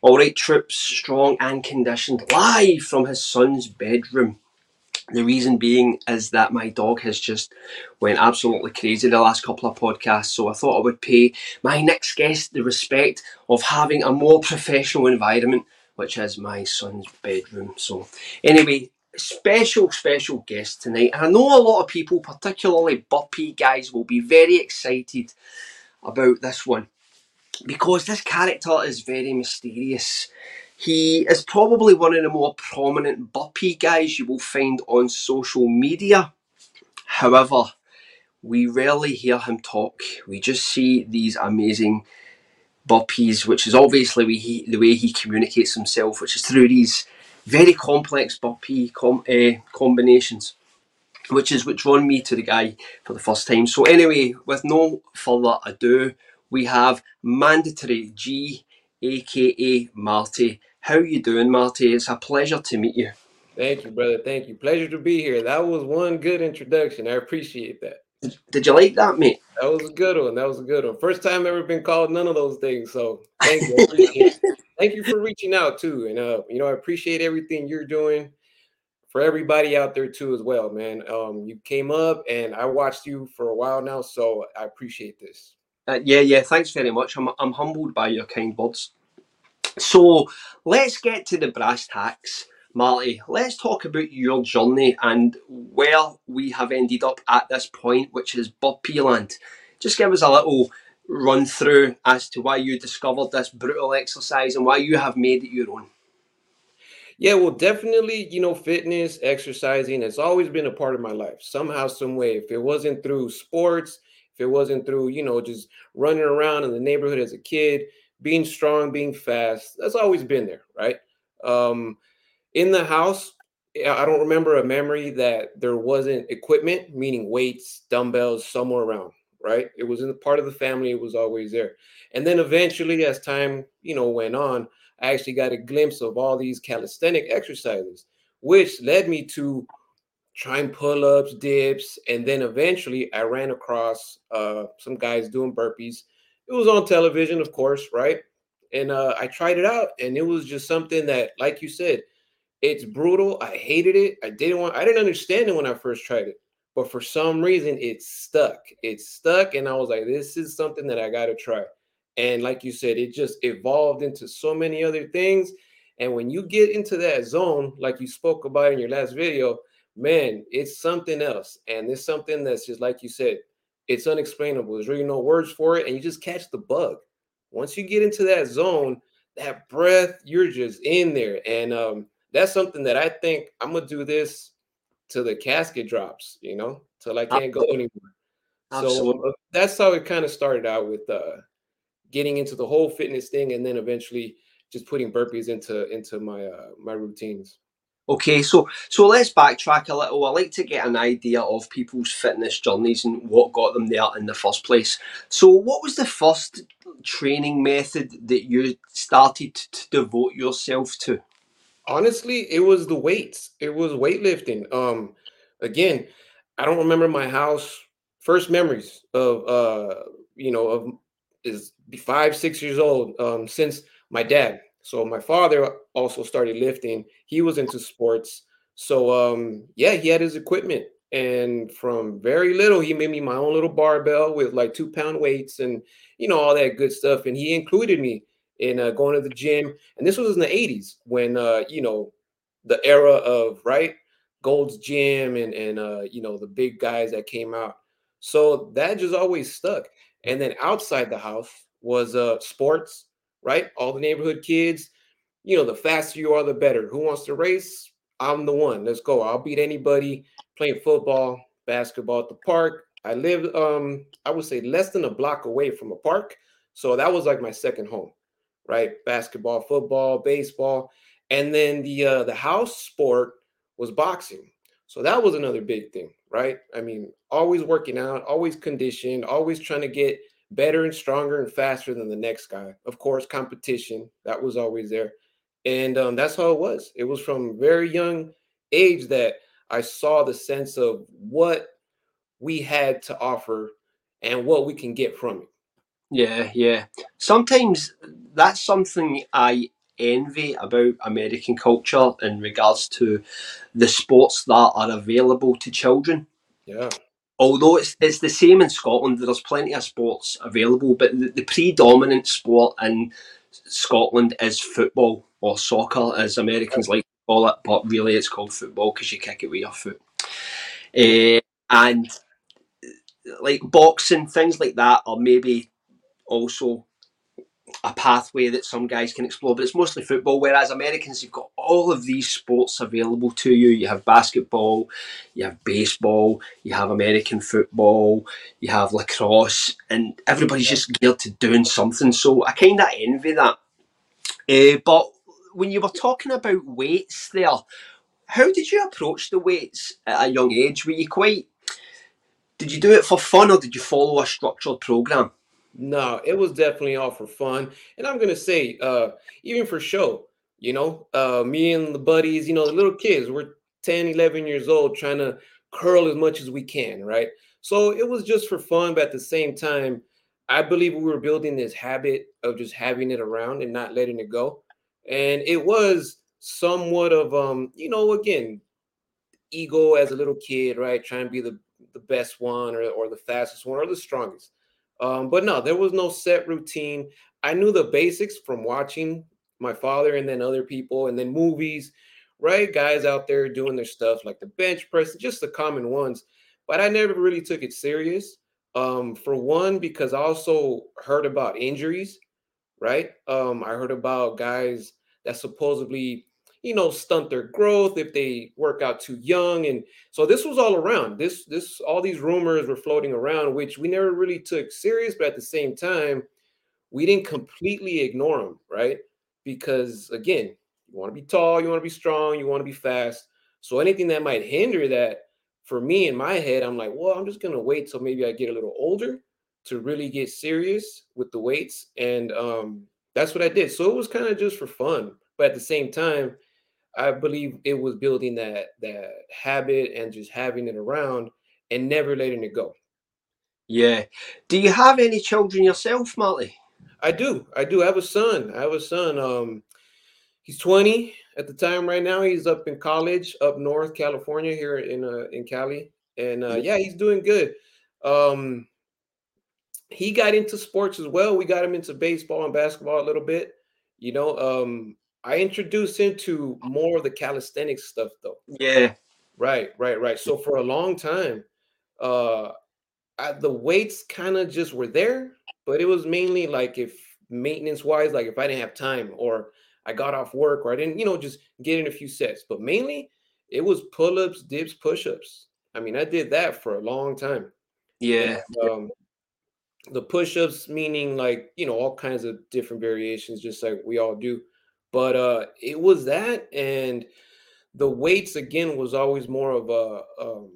All right, troops, strong and conditioned, live from his son's bedroom. The reason being is that my dog has just went absolutely crazy the last couple of podcasts, so I thought I would pay my next guest the respect of having a more professional environment, which is my son's bedroom. So, anyway, special, special guest tonight. And I know a lot of people, particularly Burpee guys, will be very excited about this one because this character is very mysterious. He is probably one of the more prominent Burpee guys you will find on social media. However, we rarely hear him talk. We just see these amazing Burpees, which is obviously he, the way he communicates himself, which is through these very complex Burpee com, uh, combinations, which is what drawn me to the guy for the first time. So anyway, with no further ado, we have Mandatory G, aka Marty. How you doing, Marty? It's a pleasure to meet you. Thank you, brother. Thank you. Pleasure to be here. That was one good introduction. I appreciate that. Did you like that, mate? That was a good one. That was a good one. First time ever been called none of those things. So thank you. thank you for reaching out too. And uh, you know, I appreciate everything you're doing for everybody out there too as well, man. Um, you came up and I watched you for a while now, so I appreciate this. Uh, yeah, yeah. Thanks very much. I'm I'm humbled by your kind words. So let's get to the brass tacks. Marty, let's talk about your journey and where we have ended up at this point, which is Burpee Land. Just give us a little run through as to why you discovered this brutal exercise and why you have made it your own. Yeah, well, definitely, you know, fitness, exercising has always been a part of my life, somehow, some way. If it wasn't through sports, if it wasn't through, you know, just running around in the neighborhood as a kid, being strong, being fast, that's always been there, right? Um, in the house, I don't remember a memory that there wasn't equipment, meaning weights, dumbbells, somewhere around, right? It was in the part of the family, it was always there. And then eventually, as time, you know, went on, I actually got a glimpse of all these calisthenic exercises, which led me to trying pull-ups, dips, and then eventually I ran across uh, some guys doing burpees. It was on television, of course, right? And uh, I tried it out, and it was just something that, like you said, it's brutal. I hated it. I didn't want. I didn't understand it when I first tried it, but for some reason, it stuck. It stuck, and I was like, "This is something that I got to try." And like you said, it just evolved into so many other things. And when you get into that zone, like you spoke about in your last video, man, it's something else. And it's something that's just like you said, it's unexplainable. There's really no words for it. And you just catch the bug. Once you get into that zone, that breath, you're just in there. And um, that's something that I think I'm gonna do this till the casket drops, you know, till I can't go anymore. Absolutely. So uh, that's how it kind of started out with uh getting into the whole fitness thing and then eventually just putting burpees into into my uh my routines. Okay, so so let's backtrack a little. I like to get an idea of people's fitness journeys and what got them there in the first place. So, what was the first training method that you started to devote yourself to? Honestly, it was the weights. It was weightlifting. Um, again, I don't remember my house first memories of uh, you know, of is five, six years old. Um, since my dad so my father also started lifting. He was into sports. So um, yeah, he had his equipment. And from very little, he made me my own little barbell with like two pound weights and you know all that good stuff. And he included me in uh, going to the gym. And this was in the 80s when uh, you know the era of right Gold's Gym and and uh, you know the big guys that came out. So that just always stuck. And then outside the house was uh sports right? All the neighborhood kids, you know, the faster you are, the better. Who wants to race? I'm the one. Let's go. I'll beat anybody playing football, basketball at the park. I live, um, I would say less than a block away from a park. So that was like my second home, right? Basketball, football, baseball. And then the uh, the house sport was boxing. So that was another big thing, right? I mean, always working out, always conditioned, always trying to get better and stronger and faster than the next guy. Of course, competition that was always there, and um, that's how it was. It was from very young age that I saw the sense of what we had to offer and what we can get from it. Yeah, yeah. Sometimes that's something I envy about American culture in regards to the sports that are available to children. Yeah. Although it's it's the same in Scotland, there's plenty of sports available, but the, the predominant sport in Scotland is football or soccer, as Americans like to call it, but really it's called football because you kick it with your foot. Uh, and like boxing, things like that, or maybe also a pathway that some guys can explore, but it's mostly football. Whereas Americans, you've got all of these sports available to you. You have basketball, you have baseball, you have American football, you have lacrosse, and everybody's just geared to doing something. So I kind of envy that. Uh, but when you were talking about weights there, how did you approach the weights at a young age? Were you quite did you do it for fun or did you follow a structured program? No, it was definitely all for fun. And I'm gonna say, uh, even for show, you know, uh, me and the buddies, you know, the little kids, we're 10, 11 years old, trying to curl as much as we can, right? So it was just for fun, but at the same time, I believe we were building this habit of just having it around and not letting it go. And it was somewhat of um, you know, again, ego as a little kid, right? Trying to be the the best one or, or the fastest one or the strongest. Um, but no, there was no set routine. I knew the basics from watching my father and then other people and then movies, right? Guys out there doing their stuff like the bench press, just the common ones. But I never really took it serious. Um, for one, because I also heard about injuries, right? Um, I heard about guys that supposedly you know stunt their growth if they work out too young and so this was all around. This this all these rumors were floating around which we never really took serious but at the same time we didn't completely ignore them right? Because again you want to be tall you want to be strong you want to be fast. So anything that might hinder that for me in my head i'm like well i'm just going to wait till maybe i get a little older to really get serious with the weights and um that's what i did. So it was kind of just for fun but at the same time I believe it was building that that habit and just having it around and never letting it go. Yeah. Do you have any children yourself, Marty? I do. I do. I have a son. I have a son. Um, he's 20 at the time. Right now, he's up in college up north California here in uh, in Cali, and uh, yeah, he's doing good. Um, he got into sports as well. We got him into baseball and basketball a little bit. You know, um, I introduced him to more of the calisthenics stuff though. Yeah. Right, right, right. So for a long time, uh I, the weights kind of just were there, but it was mainly like if maintenance wise, like if I didn't have time or I got off work or I didn't, you know, just get in a few sets. But mainly it was pull-ups, dips, push-ups. I mean, I did that for a long time. Yeah. And, um, the push-ups meaning like, you know, all kinds of different variations, just like we all do. But uh, it was that, and the weights again was always more of a um,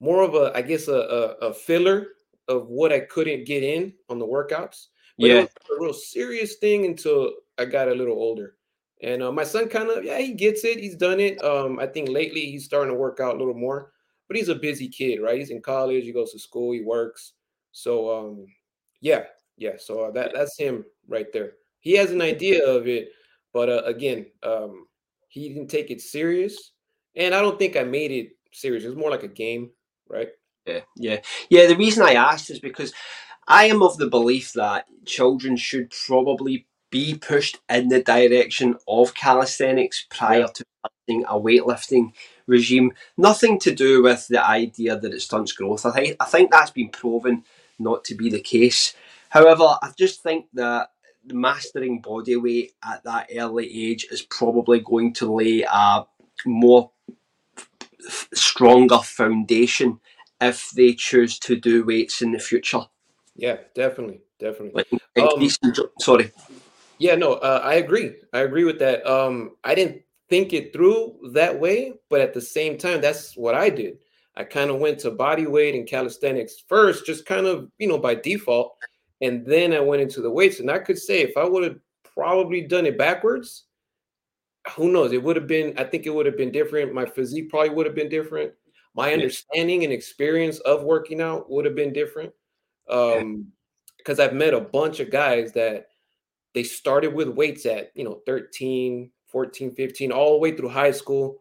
more of a I guess a, a, a, filler of what I couldn't get in on the workouts. But yeah, a real serious thing until I got a little older. And uh, my son kind of yeah he gets it. He's done it. Um, I think lately he's starting to work out a little more. But he's a busy kid, right? He's in college. He goes to school. He works. So um, yeah, yeah. So uh, that that's him right there. He has an idea of it, but uh, again, um, he didn't take it serious, and I don't think I made it serious. It was more like a game, right? Yeah, yeah, yeah. The reason I asked is because I am of the belief that children should probably be pushed in the direction of calisthenics prior yeah. to starting a weightlifting regime. Nothing to do with the idea that it stunts growth. I think I think that's been proven not to be the case. However, I just think that mastering body weight at that early age is probably going to lay a more f- stronger foundation if they choose to do weights in the future. Yeah, definitely, definitely. Like, um, sorry. Yeah, no, uh, I agree. I agree with that. Um, I didn't think it through that way, but at the same time, that's what I did. I kind of went to body weight and calisthenics first, just kind of, you know, by default. And then I went into the weights. And I could say if I would have probably done it backwards, who knows? It would have been, I think it would have been different. My physique probably would have been different. My understanding and experience of working out would have been different. Um, because I've met a bunch of guys that they started with weights at you know 13 14 15 all the way through high school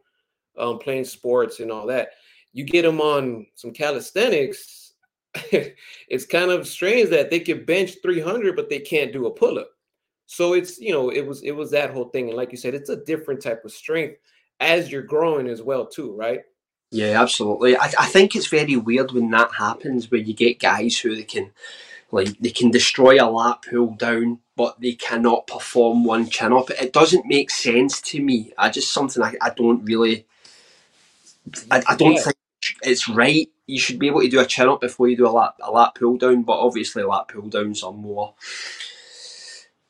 um, playing sports and all that you get them on some calisthenics it's kind of strange that they can bench 300 but they can't do a pull-up so it's you know it was it was that whole thing and like you said it's a different type of strength as you're growing as well too right yeah absolutely i, I think it's very weird when that happens where you get guys who they can like they can destroy a lat pull down, but they cannot perform one chin up. It doesn't make sense to me. I just something I, I don't really. I, I don't yeah. think it's right. You should be able to do a chin up before you do a lat a lat pull down, but obviously lat pull downs are more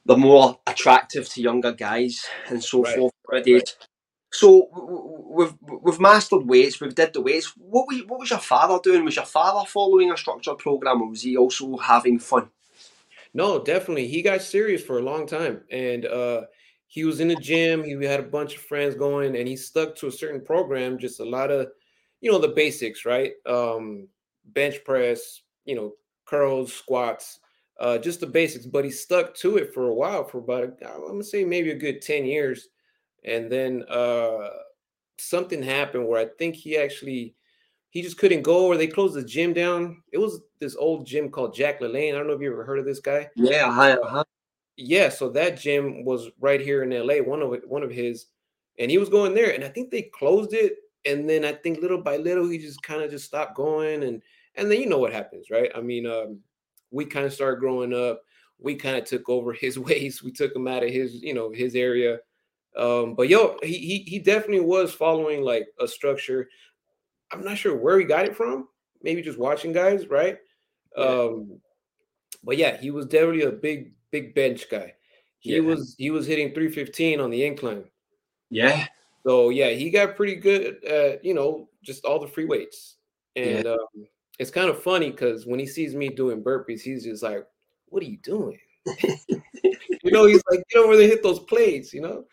they're more attractive to younger guys and so right. forth nowadays. Right. So we've we've mastered weights. We've did the weights. What was what was your father doing? Was your father following a structured program, or was he also having fun? No, definitely. He got serious for a long time, and uh, he was in the gym. He had a bunch of friends going, and he stuck to a certain program. Just a lot of, you know, the basics, right? Um, bench press, you know, curls, squats, uh, just the basics. But he stuck to it for a while, for about I'm gonna say maybe a good ten years and then uh something happened where I think he actually he just couldn't go or they closed the gym down. It was this old gym called Jack LaLanne. I don't know if you ever heard of this guy. Yeah, hi. Yeah, so that gym was right here in LA, one of one of his, and he was going there, and I think they closed it, and then I think little by little he just kind of just stopped going, and and then you know what happens, right? I mean, um, we kind of started growing up. We kind of took over his ways. We took him out of his, you know, his area um, but yo, he, he he definitely was following like a structure. I'm not sure where he got it from. Maybe just watching guys, right? Yeah. Um, but yeah, he was definitely a big big bench guy. He yeah. was he was hitting 315 on the incline. Yeah. So yeah, he got pretty good at you know just all the free weights, and yeah. um, it's kind of funny because when he sees me doing burpees, he's just like, "What are you doing?" you know, he's like, "Get over there, hit those plates," you know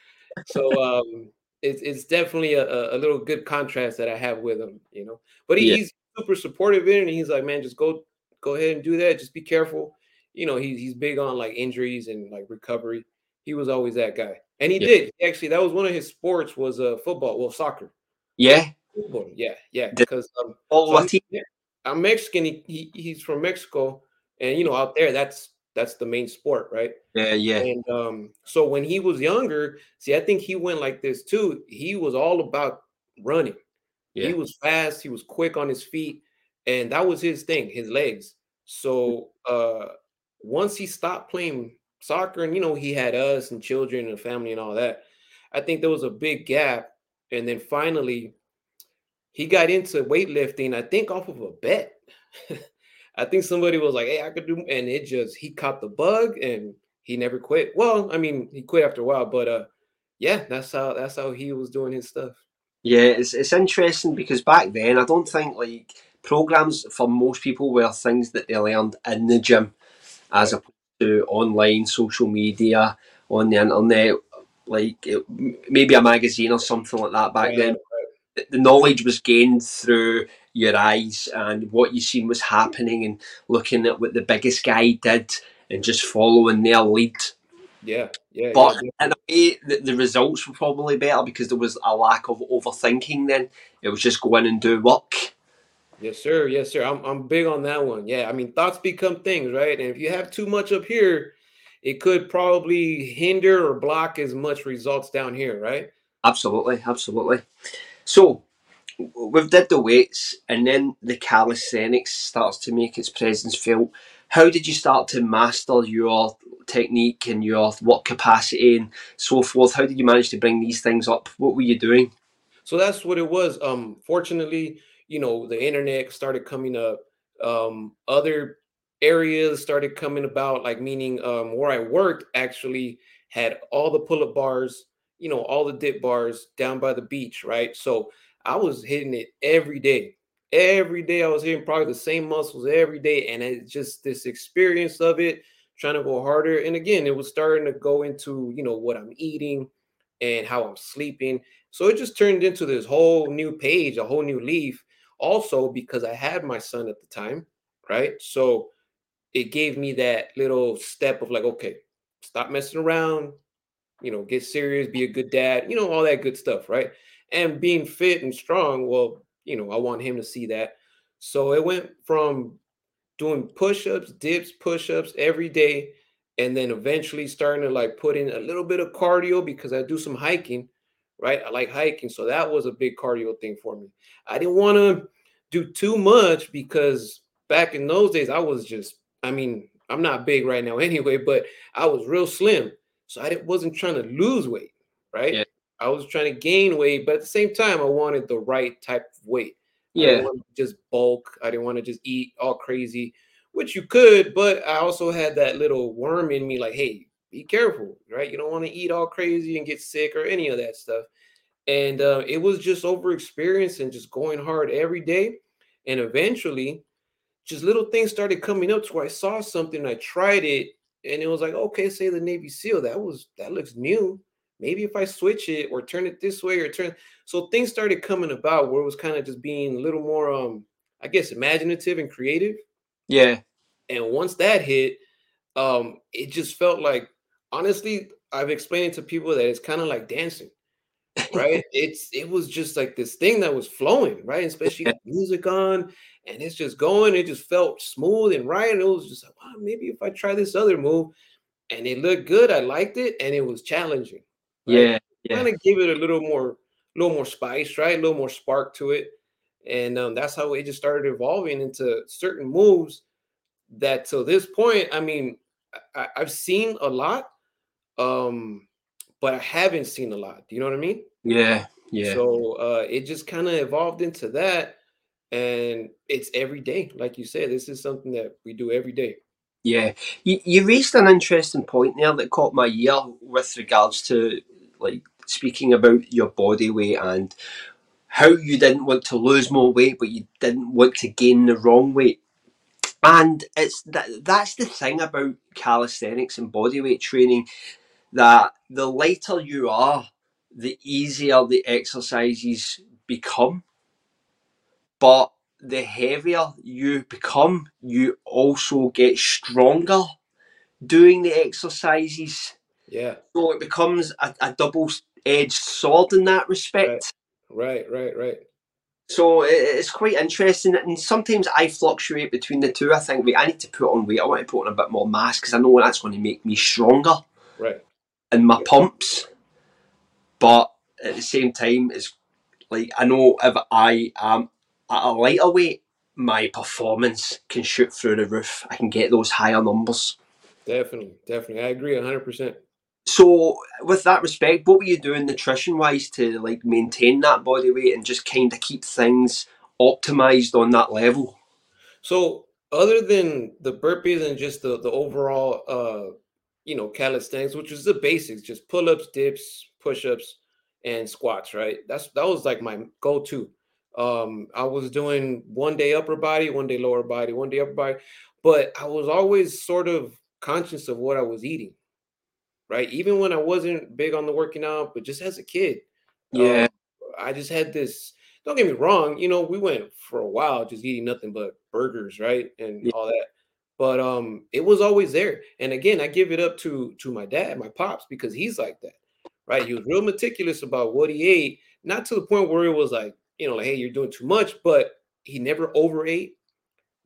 so um, it's it's definitely a, a little good contrast that I have with him, you know. But he, yeah. he's super supportive in it, and he's like, man, just go go ahead and do that. Just be careful. You know, he's he's big on like injuries and like recovery. He was always that guy, and he yeah. did actually. That was one of his sports was uh football, well soccer. Yeah, football. Yeah, yeah. Because um, so I'm Mexican. He, he he's from Mexico, and you know out there that's that's the main sport, right? Yeah, yeah. And um, so when he was younger, see, I think he went like this too. He was all about running. Yeah. He was fast, he was quick on his feet, and that was his thing, his legs. So uh once he stopped playing soccer, and you know, he had us and children and family and all that, I think there was a big gap. And then finally, he got into weightlifting, I think off of a bet. I think somebody was like, "Hey, I could do," and it just he caught the bug and he never quit. Well, I mean, he quit after a while, but uh, yeah, that's how that's how he was doing his stuff. Yeah, it's it's interesting because back then I don't think like programs for most people were things that they learned in the gym, as opposed to online social media on the internet, like it, maybe a magazine or something like that back then. The knowledge was gained through your eyes and what you seen was happening and looking at what the biggest guy did and just following their lead. Yeah, yeah. But yeah, in a way, the, the, results were probably better because there was a lack of overthinking. Then it was just go in and do work. Yes, sir. Yes, sir. I'm I'm big on that one. Yeah, I mean thoughts become things, right? And if you have too much up here, it could probably hinder or block as much results down here, right? Absolutely, absolutely. So we've did the weights and then the calisthenics starts to make its presence felt. How did you start to master your technique and your work capacity and so forth? How did you manage to bring these things up? What were you doing? So that's what it was. Um, fortunately, you know, the internet started coming up. Um, other areas started coming about, like meaning um, where I worked actually had all the pull-up bars, you know, all the dip bars down by the beach, right? So I was hitting it every day. Every day I was hitting probably the same muscles every day. And it's just this experience of it, trying to go harder. And again, it was starting to go into, you know, what I'm eating and how I'm sleeping. So it just turned into this whole new page, a whole new leaf. Also, because I had my son at the time, right? So it gave me that little step of like, okay, stop messing around, you know, get serious, be a good dad, you know, all that good stuff, right? And being fit and strong, well, you know, I want him to see that. So it went from doing push-ups, dips, push-ups every day, and then eventually starting to like put in a little bit of cardio because I do some hiking, right? I like hiking, so that was a big cardio thing for me. I didn't want to do too much because back in those days I was just, I mean, I'm not big right now anyway, but I was real slim, so I wasn't trying to lose weight, right? Yeah. I was trying to gain weight, but at the same time, I wanted the right type of weight. Yeah. just bulk. I didn't want to just eat all crazy, which you could, but I also had that little worm in me, like, hey, be careful, right? You don't want to eat all crazy and get sick or any of that stuff. And uh, it was just over experience and just going hard every day. And eventually, just little things started coming up to where I saw something, I tried it, and it was like, okay, say the Navy SEAL, that was that looks new maybe if I switch it or turn it this way or turn so things started coming about where it was kind of just being a little more um I guess imaginative and creative. Yeah. And once that hit, um, it just felt like honestly, I've explained it to people that it's kind of like dancing. Right. it's it was just like this thing that was flowing, right? Especially music on and it's just going, it just felt smooth and right. And it was just like, wow, maybe if I try this other move and it looked good, I liked it, and it was challenging. Right? Yeah, yeah. Kind of give it a little more, a little more spice, right? A little more spark to it, and um, that's how it just started evolving into certain moves that to this point, I mean, I, have seen a lot, um, but I haven't seen a lot. Do you know what I mean? Yeah, yeah. So uh, it just kind of evolved into that, and it's every day, like you said. This is something that we do every day. Yeah, you, you raised an interesting point there that caught my ear with regards to like speaking about your body weight and how you didn't want to lose more weight, but you didn't want to gain the wrong weight. And it's that that's the thing about calisthenics and bodyweight training that the lighter you are, the easier the exercises become. But the heavier you become, you also get stronger doing the exercises. Yeah. So it becomes a, a double edged sword in that respect. Right, right, right. right. So it, it's quite interesting, and sometimes I fluctuate between the two. I think, wait, I need to put on weight. I want to put on a bit more mass because I know that's going to make me stronger. Right. In my pumps, but at the same time, it's like I know if I am at a lighter weight, my performance can shoot through the roof. I can get those higher numbers. Definitely, definitely. I agree hundred percent. So, with that respect, what were you doing nutrition wise to like maintain that body weight and just kind of keep things optimized on that level? So, other than the burpees and just the the overall, uh, you know, calisthenics, which is the basics, just pull ups, dips, push ups, and squats. Right. That's that was like my go to. Um, I was doing one day upper body, one day lower body, one day upper body, but I was always sort of conscious of what I was eating, right? Even when I wasn't big on the working out, but just as a kid, yeah, um, I just had this. Don't get me wrong, you know, we went for a while just eating nothing but burgers, right, and yeah. all that. But um, it was always there. And again, I give it up to to my dad, my pops, because he's like that, right? He was real meticulous about what he ate, not to the point where it was like, you know, like, hey, you're doing too much, but he never overate,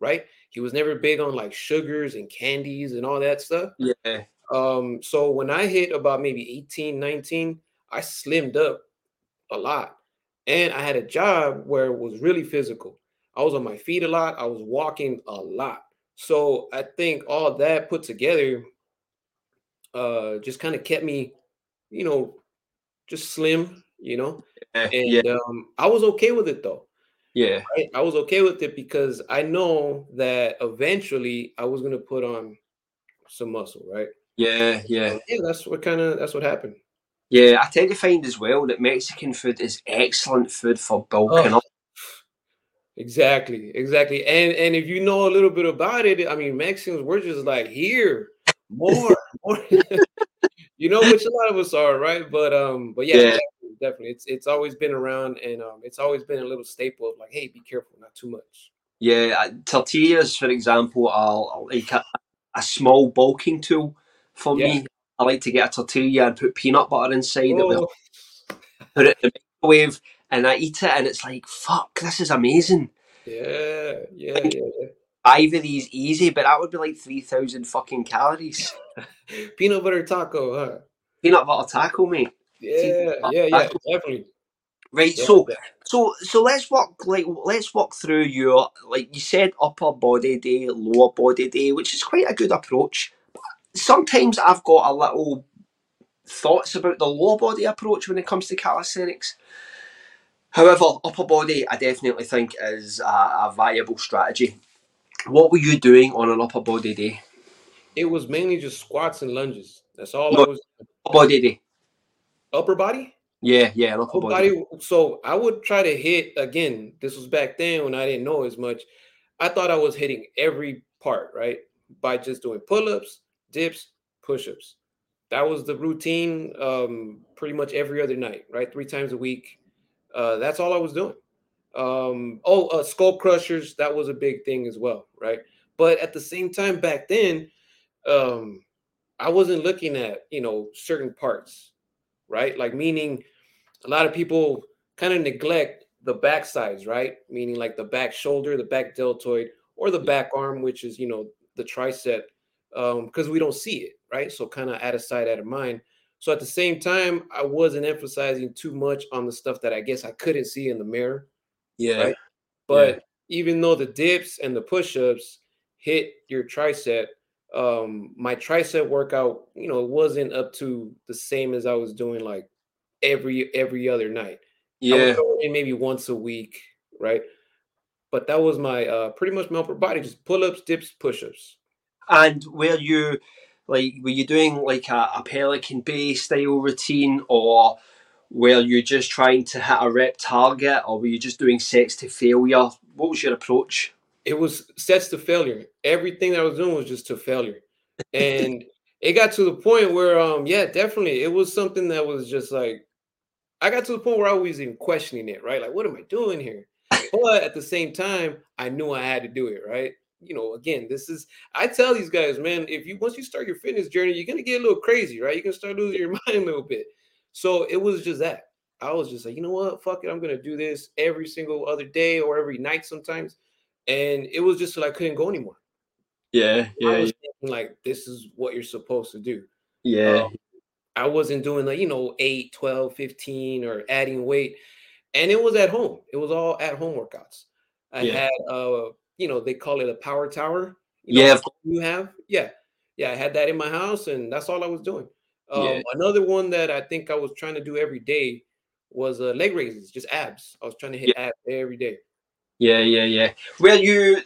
right? He was never big on like sugars and candies and all that stuff. Yeah. Um, so when I hit about maybe 18, 19, I slimmed up a lot. And I had a job where it was really physical. I was on my feet a lot. I was walking a lot. So I think all that put together uh just kind of kept me, you know, just slim, you know. And yeah. um I was okay with it though. Yeah. I, I was okay with it because I know that eventually I was gonna put on some muscle, right? Yeah, yeah. So, yeah, that's what kind of that's what happened. Yeah, I tend to find as well that Mexican food is excellent food for bulking oh. up. Exactly, exactly. And and if you know a little bit about it, I mean Mexicans we're just like here more, more. you know, which a lot of us are, right? But um, but yeah, yeah definitely. It's it's always been around, and um, it's always been a little staple of like, hey, be careful, not too much. Yeah, tortillas, for example, are like a, a small bulking tool for yeah. me. I like to get a tortilla and put peanut butter inside it, Oh, put it in the microwave, and I eat it, and it's like, fuck, this is amazing. yeah, yeah, yeah, yeah. Five of these easy, but that would be like three thousand fucking calories. Peanut butter taco, huh? Peanut butter taco, mate. Yeah, yeah, yeah, definitely. Right, Yeah, so so so let's walk like let's walk through your like you said upper body day, lower body day, which is quite a good approach. Sometimes I've got a little thoughts about the lower body approach when it comes to calisthenics. However, upper body I definitely think is a, a viable strategy. What were you doing on an upper body day? It was mainly just squats and lunges. That's all No. I was. Upper body day. Upper body. Yeah, yeah, upper Upper body. body. So I would try to hit again. This was back then when I didn't know as much. I thought I was hitting every part right by just doing pull-ups, dips, push-ups. That was the routine. Um, pretty much every other night, right? Three times a week. Uh, that's all I was doing. Um, oh, uh, skull crushers. That was a big thing as well, right? But at the same time, back then, um, I wasn't looking at you know certain parts, right? Like meaning a lot of people kind of neglect the back sides, right? Meaning like the back shoulder, the back deltoid, or the back arm, which is you know the tricep, because we don't see it, right? So kind of out of sight, out of mind. So at the same time, I wasn't emphasizing too much on the stuff that I guess I couldn't see in the mirror. Yeah, Right. But even though the dips and the push-ups hit your tricep, um, my tricep workout, you know, wasn't up to the same as I was doing like every every other night. Yeah. maybe once a week, right? But that was my uh pretty much my upper body, just pull-ups, dips, push-ups. And were you like were you doing like a, a Pelican Bay style routine or were you just trying to hit a rep target or were you just doing sets to failure? What was your approach? it was sets to failure. Everything that I was doing was just to failure. And it got to the point where um yeah, definitely it was something that was just like I got to the point where I was even questioning it, right? Like what am I doing here? But at the same time, I knew I had to do it, right? You know, again, this is I tell these guys, man, if you once you start your fitness journey, you're gonna get a little crazy, right? You can start losing your mind a little bit. So it was just that. I was just like, you know what, fuck it, I'm gonna do this every single other day or every night sometimes and it was just till I couldn't go anymore. Yeah, I was thinking like this is what you're supposed to do. yeah, Um, I wasn't doing like, you know, 8, 12, 15 or adding weight. And it was at home. It was all at home workouts. I Yeah. had uh, you know, they call it a power tower. You know, yeah. you have. Yeah. Yeah, I had that in my house and that's all I was doing. Um, Yeah. another one that I think I was trying to do every day was uh, leg raises, just abs. I was trying to hit abs every day. Yeah, yeah, yeah. Were you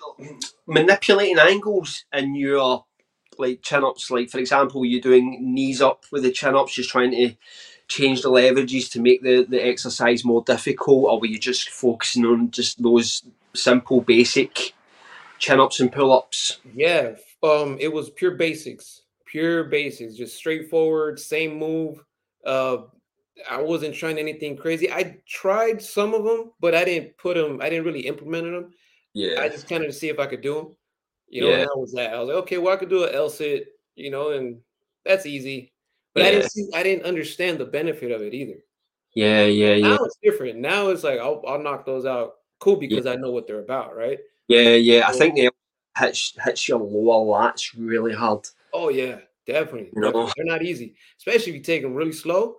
manipulating angles in your like chin ups? Like for example, you're doing knees up with the chin ups, just trying to change the leverages to make the, the exercise more difficult, or were you just focusing on just those simple basic chin ups and pull ups? Yeah, um, it was pure basics, pure basics, just straightforward, same move. Uh, I wasn't trying anything crazy. I tried some of them, but I didn't put them. I didn't really implement them. Yeah, I just kind of see if I could do them. You know, Yeah. and that was that. I was like, okay, well, I could do an L sit, you know, and that's easy. But I didn't see, I didn't understand the benefit of it either. yeah, yeah, yeah, Now it's different. Now it's like I'll, I'll knock those out. Cool because I know what they're about, right? Yeah, yeah. I think oh. they hits hits your lower lats really hard. Oh yeah, definitely. You know? They're not easy, especially if you take them really slow.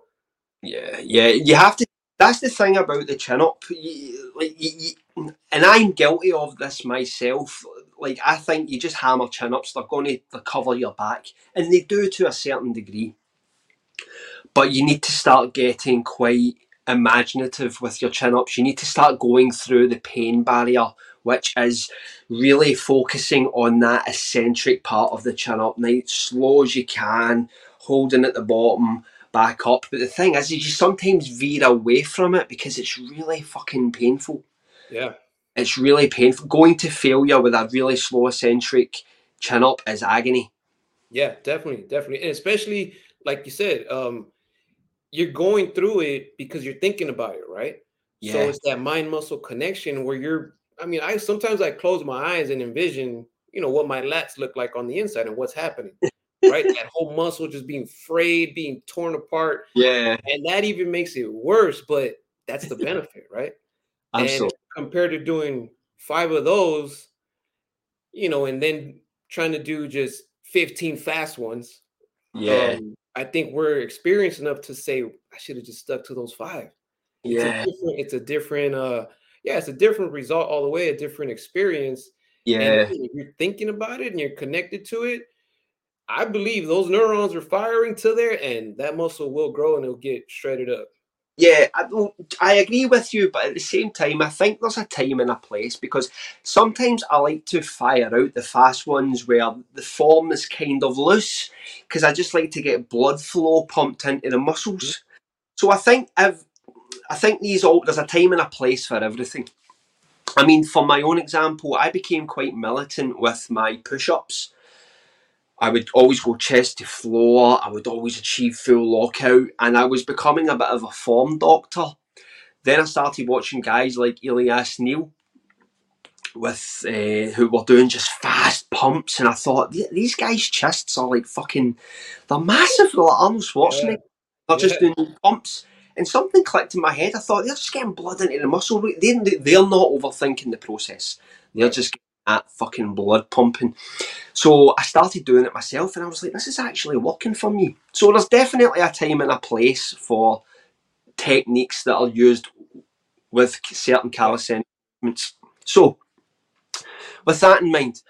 Yeah, yeah. You have to. That's the thing about the chin up. You, like, you, you, and I'm guilty of this myself. Like, I think you just hammer chin ups. They're going to cover your back, and they do to a certain degree. But you need to start getting quite imaginative with your chin ups. You need to start going through the pain barrier, which is really focusing on that eccentric part of the chin up. Now, slow as you can, holding at the bottom back up. But the thing is, is you sometimes veer away from it because it's really fucking painful. Yeah, It's really painful. Going to failure with a really slow eccentric chin up is agony. yeah, definitely, definitely, and especially like you said, um, you're going through it because you're thinking about it, right? Yeah. So it's that mind muscle connection where you're. I mean, I sometimes I close my eyes and envision, you know, what my lats look like on the inside and what's happening, right? that whole muscle just being frayed, being torn apart. Yeah. And that even makes it worse, but that's the benefit, right? Absolutely. And compared to doing five of those, you know, and then trying to do just 15 fast ones. Yeah. Um, I think we're experienced enough to say I should have just stuck to those five. Yeah. It's a different, it's a different uh yeah, it's a different result all the way, a different experience. Yeah. And if you're thinking about it and you're connected to it, I believe those neurons are firing to there and that muscle will grow and it'll get shredded up. Yeah, I, I agree with you, but at the same time, I think there's a time and a place because sometimes I like to fire out the fast ones where the form is kind of loose because I just like to get blood flow pumped into the muscles. Mm-hmm. So I think if I think these all there's a time and a place for everything. I mean, for my own example, I became quite militant with my push-ups. I would always go chest to floor. I would always achieve full lockout, and I was becoming a bit of a form doctor. Then I started watching guys like Elias Neal, with uh, who were doing just fast pumps, and I thought these guys' chests are like fucking, they're massive, they're like Arnold Schwarzenegger. Yeah. They're just yeah. doing pumps, and something clicked in my head. I thought they're just getting blood into the muscle. They, they're not overthinking the process. They're just getting that fucking blood pumping. So I started doing it myself and I was like, this is actually working for me. So there's definitely a time and a place for techniques that are used with certain calisthenics. So, with that in mind,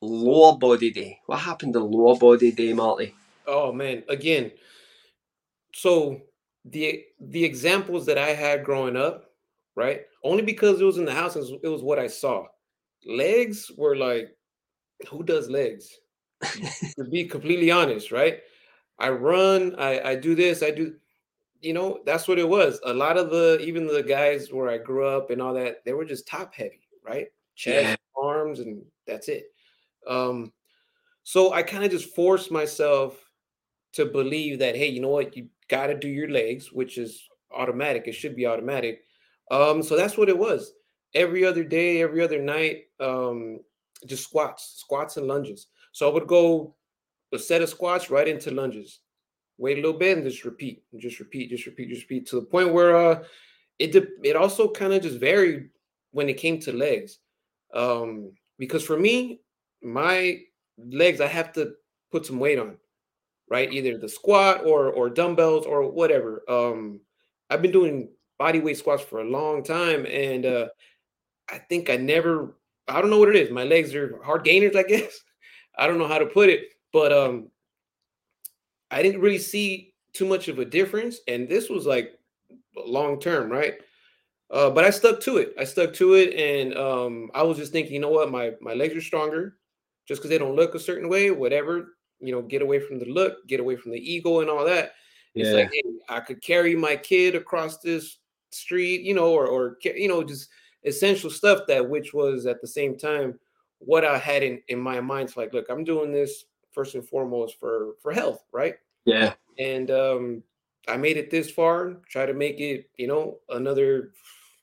lower body day. What happened to lower body day, Marty? Oh man, again, so the the examples that I had growing up, right? Only because it was in the house, it was what I saw. Legs were like who does legs? to be completely honest, right? I run, I, I do this, I do, you know, that's what it was. A lot of the, even the guys where I grew up and all that, they were just top heavy, right? Chest, yeah. arms, and that's it. Um, so I kind of just forced myself to believe that, hey, you know what, you got to do your legs, which is automatic. It should be automatic. Um, so that's what it was. Every other day, every other night, um, just squats, squats and lunges. So I would go a set of squats right into lunges. Wait a little bit and just repeat, and just repeat, just repeat, just repeat to the point where uh, it it also kind of just varied when it came to legs, um, because for me, my legs I have to put some weight on, right? Either the squat or or dumbbells or whatever. Um, I've been doing body weight squats for a long time, and uh, I think I never I don't know what it is. My legs are hard gainers, I guess. I don't know how to put it, but um, I didn't really see too much of a difference, and this was like long term, right? Uh, but I stuck to it. I stuck to it, and um, I was just thinking, you know what, my my legs are stronger, just because they don't look a certain way, whatever. You know, get away from the look, get away from the ego, and all that. Yeah. It's like, hey, I could carry my kid across this street, you know, or or you know, just essential stuff that which was at the same time what I had in, in my mind. It's like, look, I'm doing this first and foremost for for health, right? Yeah. And um I made it this far, try to make it, you know, another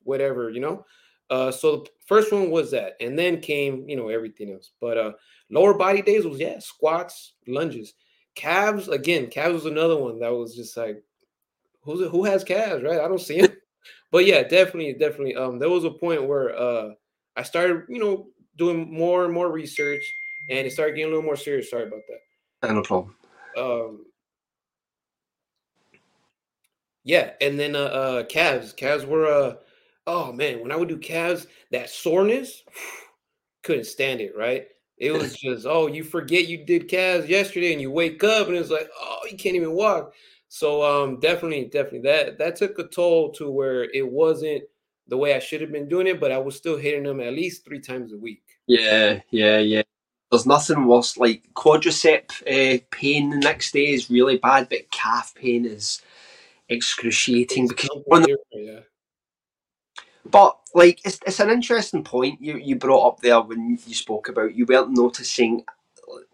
whatever, you know. Uh so the first one was that, and then came, you know, everything else. But uh lower body days was yeah, squats, lunges. Calves, again, calves was another one that was just like who's who has calves, right? I don't see them but yeah, definitely, definitely. Um, there was a point where uh, I started, you know, doing more and more research, and it started getting a little more serious. Sorry about that. No problem. Um, yeah, and then uh, uh, calves, calves were uh, oh man, when I would do calves, that soreness, couldn't stand it. Right? It was just oh, you forget you did calves yesterday, and you wake up, and it's like oh, you can't even walk. So um, definitely, definitely that that took a toll to where it wasn't the way I should have been doing it, but I was still hitting them at least three times a week. Yeah, yeah, yeah. There's nothing worse like quadricep uh, pain the next day is really bad, but calf pain is excruciating it's because the, yeah. But like it's, it's an interesting point you, you brought up there when you spoke about you weren't noticing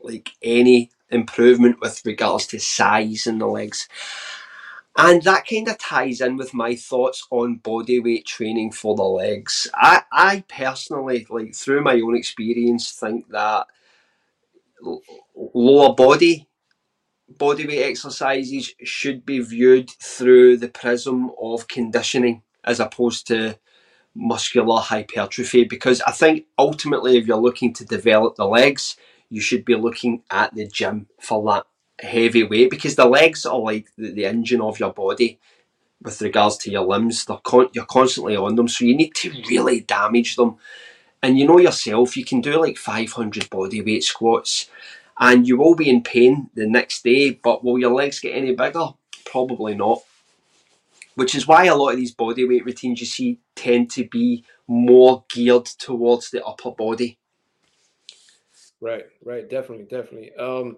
like any improvement with regards to size in the legs. And that kind of ties in with my thoughts on body weight training for the legs. I, I personally, like through my own experience, think that lower body body weight exercises should be viewed through the prism of conditioning as opposed to muscular hypertrophy because I think ultimately if you're looking to develop the legs, you should be looking at the gym for that heavy weight because the legs are like the, the engine of your body with regards to your limbs. They're con- you're constantly on them, so you need to really damage them. And you know yourself, you can do like 500 body weight squats and you will be in pain the next day, but will your legs get any bigger? Probably not. Which is why a lot of these body weight routines you see tend to be more geared towards the upper body. Right, right, definitely, definitely. Um,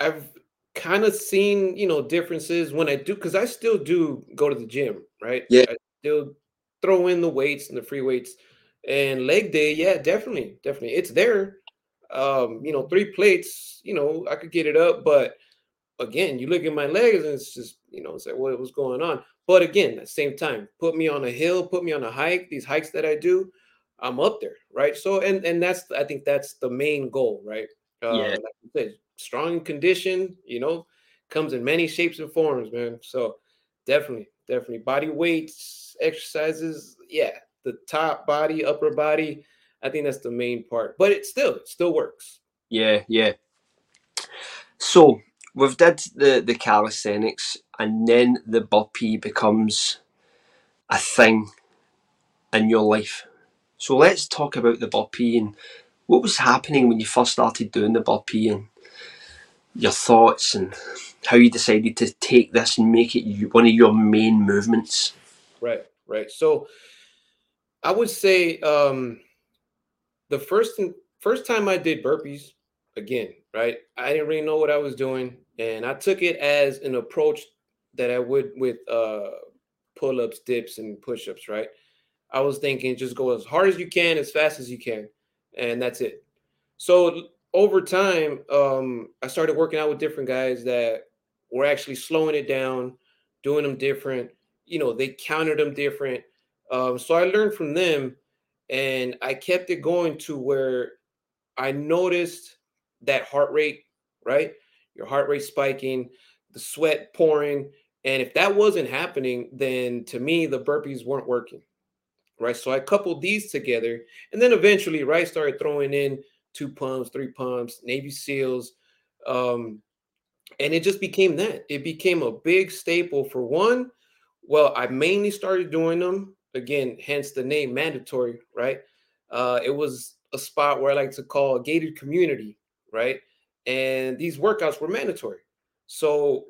I've kind of seen, you know, differences when I do because I still do go to the gym, right? Yeah. I still throw in the weights and the free weights. And leg day, yeah, definitely, definitely. It's there. Um, you know, three plates, you know, I could get it up, but again, you look at my legs and it's just, you know, it's like what was going on. But again, at the same time, put me on a hill, put me on a hike, these hikes that I do, I'm up there, right? So and and that's I think that's the main goal, right? Uh, yeah. Like said, strong condition, you know, comes in many shapes and forms, man. So definitely, definitely body weights, exercises, yeah, the top body, upper body. I think that's the main part, but it still it still works. Yeah, yeah. So we've did the the calisthenics, and then the burpee becomes a thing in your life. So let's talk about the burpee and what was happening when you first started doing the burpee and your thoughts and how you decided to take this and make it one of your main movements. Right, right. So I would say um, the first first time I did burpees, again, right? I didn't really know what I was doing, and I took it as an approach that I would with uh, pull ups, dips, and push ups, right? I was thinking just go as hard as you can, as fast as you can, and that's it. So over time, um, I started working out with different guys that were actually slowing it down, doing them different. You know, they counted them different. Um, so I learned from them, and I kept it going to where I noticed that heart rate, right? Your heart rate spiking, the sweat pouring. And if that wasn't happening, then to me, the burpees weren't working right? So I coupled these together, and then eventually, right, started throwing in two pumps, three pumps, Navy SEALs, um, and it just became that. It became a big staple for one. Well, I mainly started doing them again, hence the name mandatory, right? Uh, it was a spot where I like to call a gated community, right? And these workouts were mandatory. So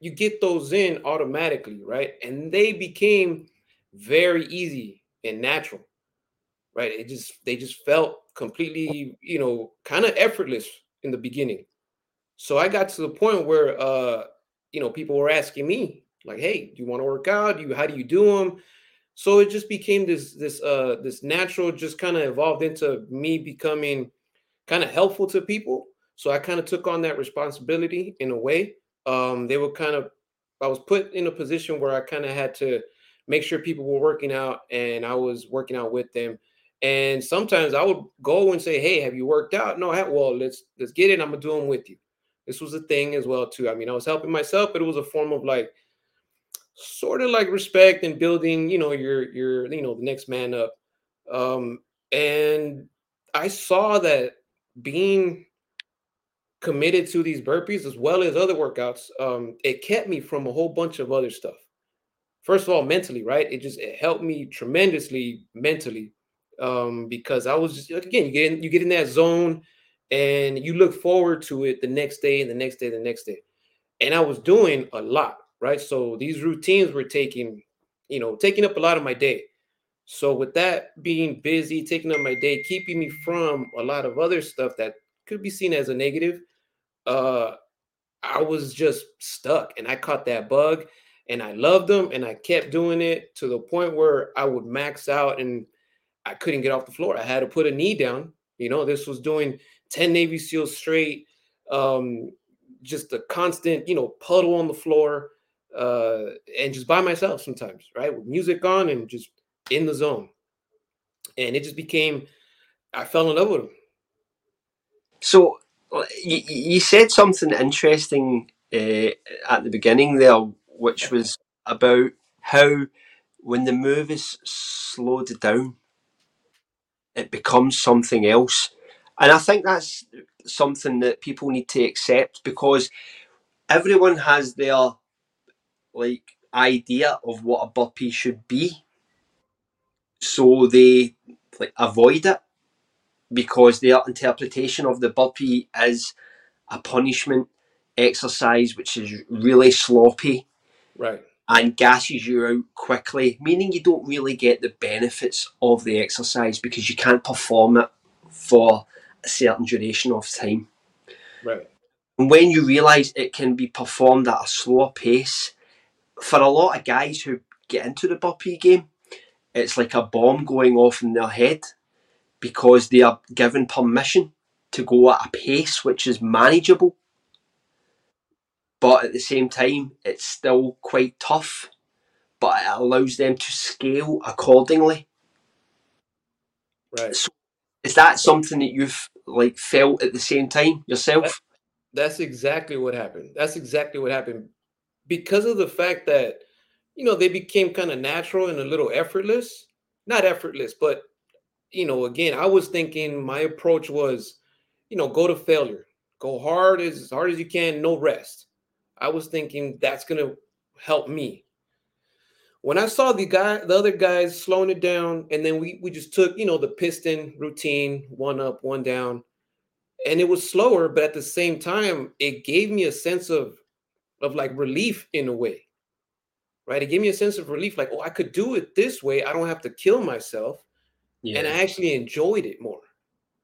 you get those in automatically, right? And they became very easy and natural, right? It just they just felt completely, you know, kind of effortless in the beginning. So I got to the point where, uh, you know, people were asking me like, "Hey, do you want to work out? Do you how do you do them?" So it just became this this uh this natural, just kind of evolved into me becoming kind of helpful to people. So I kind of took on that responsibility in a way. Um, they were kind of I was put in a position where I kind of had to make sure people were working out and I was working out with them. And sometimes I would go and say, "Hey, have you worked out?" No, I well, let's let's get it. I'm gonna do them with you. This was a thing as well too. I mean, I was helping myself, but it was a form of like sort of like respect and building, you know, your your you know the next man up. Um, and I saw that being committed to these burpees as well as other workouts, um, it kept me from a whole bunch of other stuff. First of all mentally right? It just it helped me tremendously mentally um because i was just again you get in you get in that zone and you look forward to it the next day and the next day and the next day. And i was doing a lot right? So these routines were taking you know taking up a lot of my day. So with that being busy taking up my day keeping me from a lot of other stuff that could be seen as a negative uh i was just stuck and i caught that bug and I loved them and I kept doing it to the point where I would max out and I couldn't get off the floor. I had to put a knee down. You know, this was doing 10 Navy SEALs straight, um, just a constant, you know, puddle on the floor, uh, and just by myself sometimes, right? With music on and just in the zone. And it just became, I fell in love with them. So you, you said something interesting uh, at the beginning there, which was about how when the move is slowed down, it becomes something else. And I think that's something that people need to accept because everyone has their like idea of what a burpee should be. So they like avoid it because their interpretation of the burpee is a punishment exercise which is really sloppy. Right. And gasses you out quickly, meaning you don't really get the benefits of the exercise because you can't perform it for a certain duration of time. Right. And when you realise it can be performed at a slower pace, for a lot of guys who get into the burpee game, it's like a bomb going off in their head because they are given permission to go at a pace which is manageable. But at the same time, it's still quite tough, but it allows them to scale accordingly. Right. So is that something that you've like felt at the same time yourself? That's exactly what happened. That's exactly what happened. Because of the fact that, you know, they became kind of natural and a little effortless. Not effortless, but you know, again, I was thinking my approach was, you know, go to failure, go hard as, as hard as you can, no rest. I was thinking that's gonna help me. When I saw the guy, the other guys slowing it down, and then we we just took, you know, the piston routine, one up, one down, and it was slower, but at the same time, it gave me a sense of of like relief in a way. Right? It gave me a sense of relief, like, oh, I could do it this way. I don't have to kill myself yeah. and I actually enjoyed it more.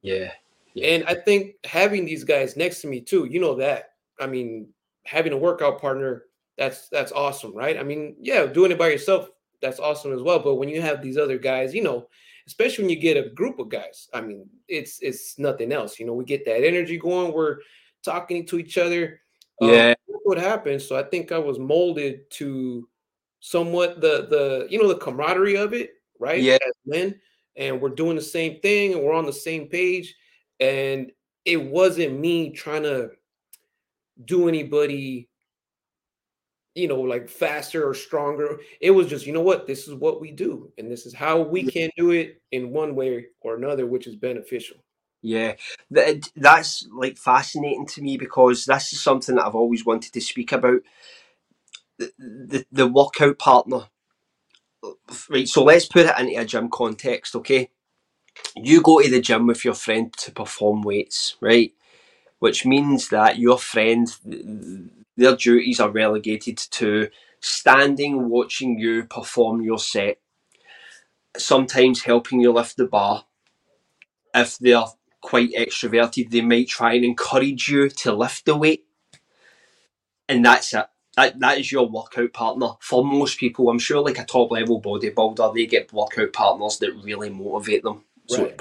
Yeah. yeah. And I think having these guys next to me too, you know that. I mean, having a workout partner, that's that's awesome, right? I mean, yeah, doing it by yourself, that's awesome as well. But when you have these other guys, you know, especially when you get a group of guys, I mean, it's it's nothing else. You know, we get that energy going. We're talking to each other. Um, yeah, um, what happens? So I think I was molded to somewhat the the you know the camaraderie of it, right? Yeah, As men, and we're doing the same thing and we're on the same page. And it wasn't me trying to do anybody, you know, like faster or stronger. It was just, you know what, this is what we do, and this is how we can do it in one way or another, which is beneficial. Yeah, that's like fascinating to me because this is something that I've always wanted to speak about. The, the, the workout partner right, so let's put it into a gym context, okay? You go to the gym with your friend to perform weights, right? Which means that your friend, their duties are relegated to standing, watching you perform your set, sometimes helping you lift the bar. If they're quite extroverted, they might try and encourage you to lift the weight. And that's it that, that is your workout partner. For most people, I'm sure like a top level bodybuilder, they get workout partners that really motivate them. So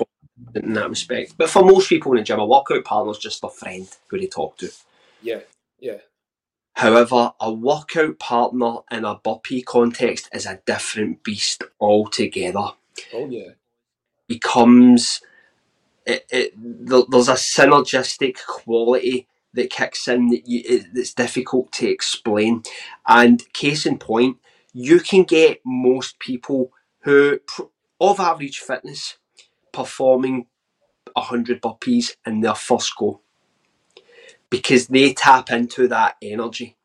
in that respect. But for most people in the gym, a workout partner is just a friend who they talk to. Yeah, yeah. However, a workout partner in a burpee context is a different beast altogether. Oh yeah. Becomes it, it there's a synergistic quality that kicks in that you, that's difficult to explain. And case in point, you can get most people who, of average fitness, performing 100 burpees in their first go because they tap into that energy,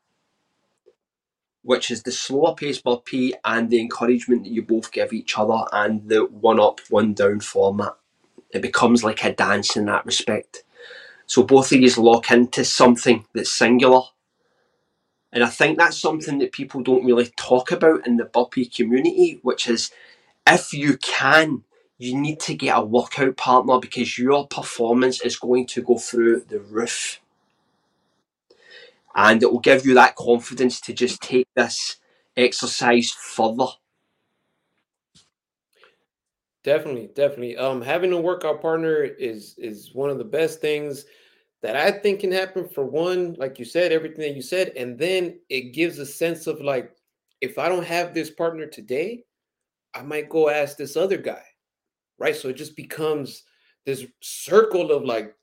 which is the slower pace burpee and the encouragement that you both give each other and the one up, one down format. It becomes like a dance in that respect. So both of you lock into something that's singular. And I think that's something that people don't really talk about in the burpee community, which is if you can, you need to get a workout partner because your performance is going to go through the roof. And it will give you that confidence to just take this exercise further. Definitely, definitely. Um, having a workout partner is is one of the best things that I think can happen for one, like you said, everything that you said, and then it gives a sense of like, if I don't have this partner today, I might go ask this other guy, right? So it just becomes this circle of like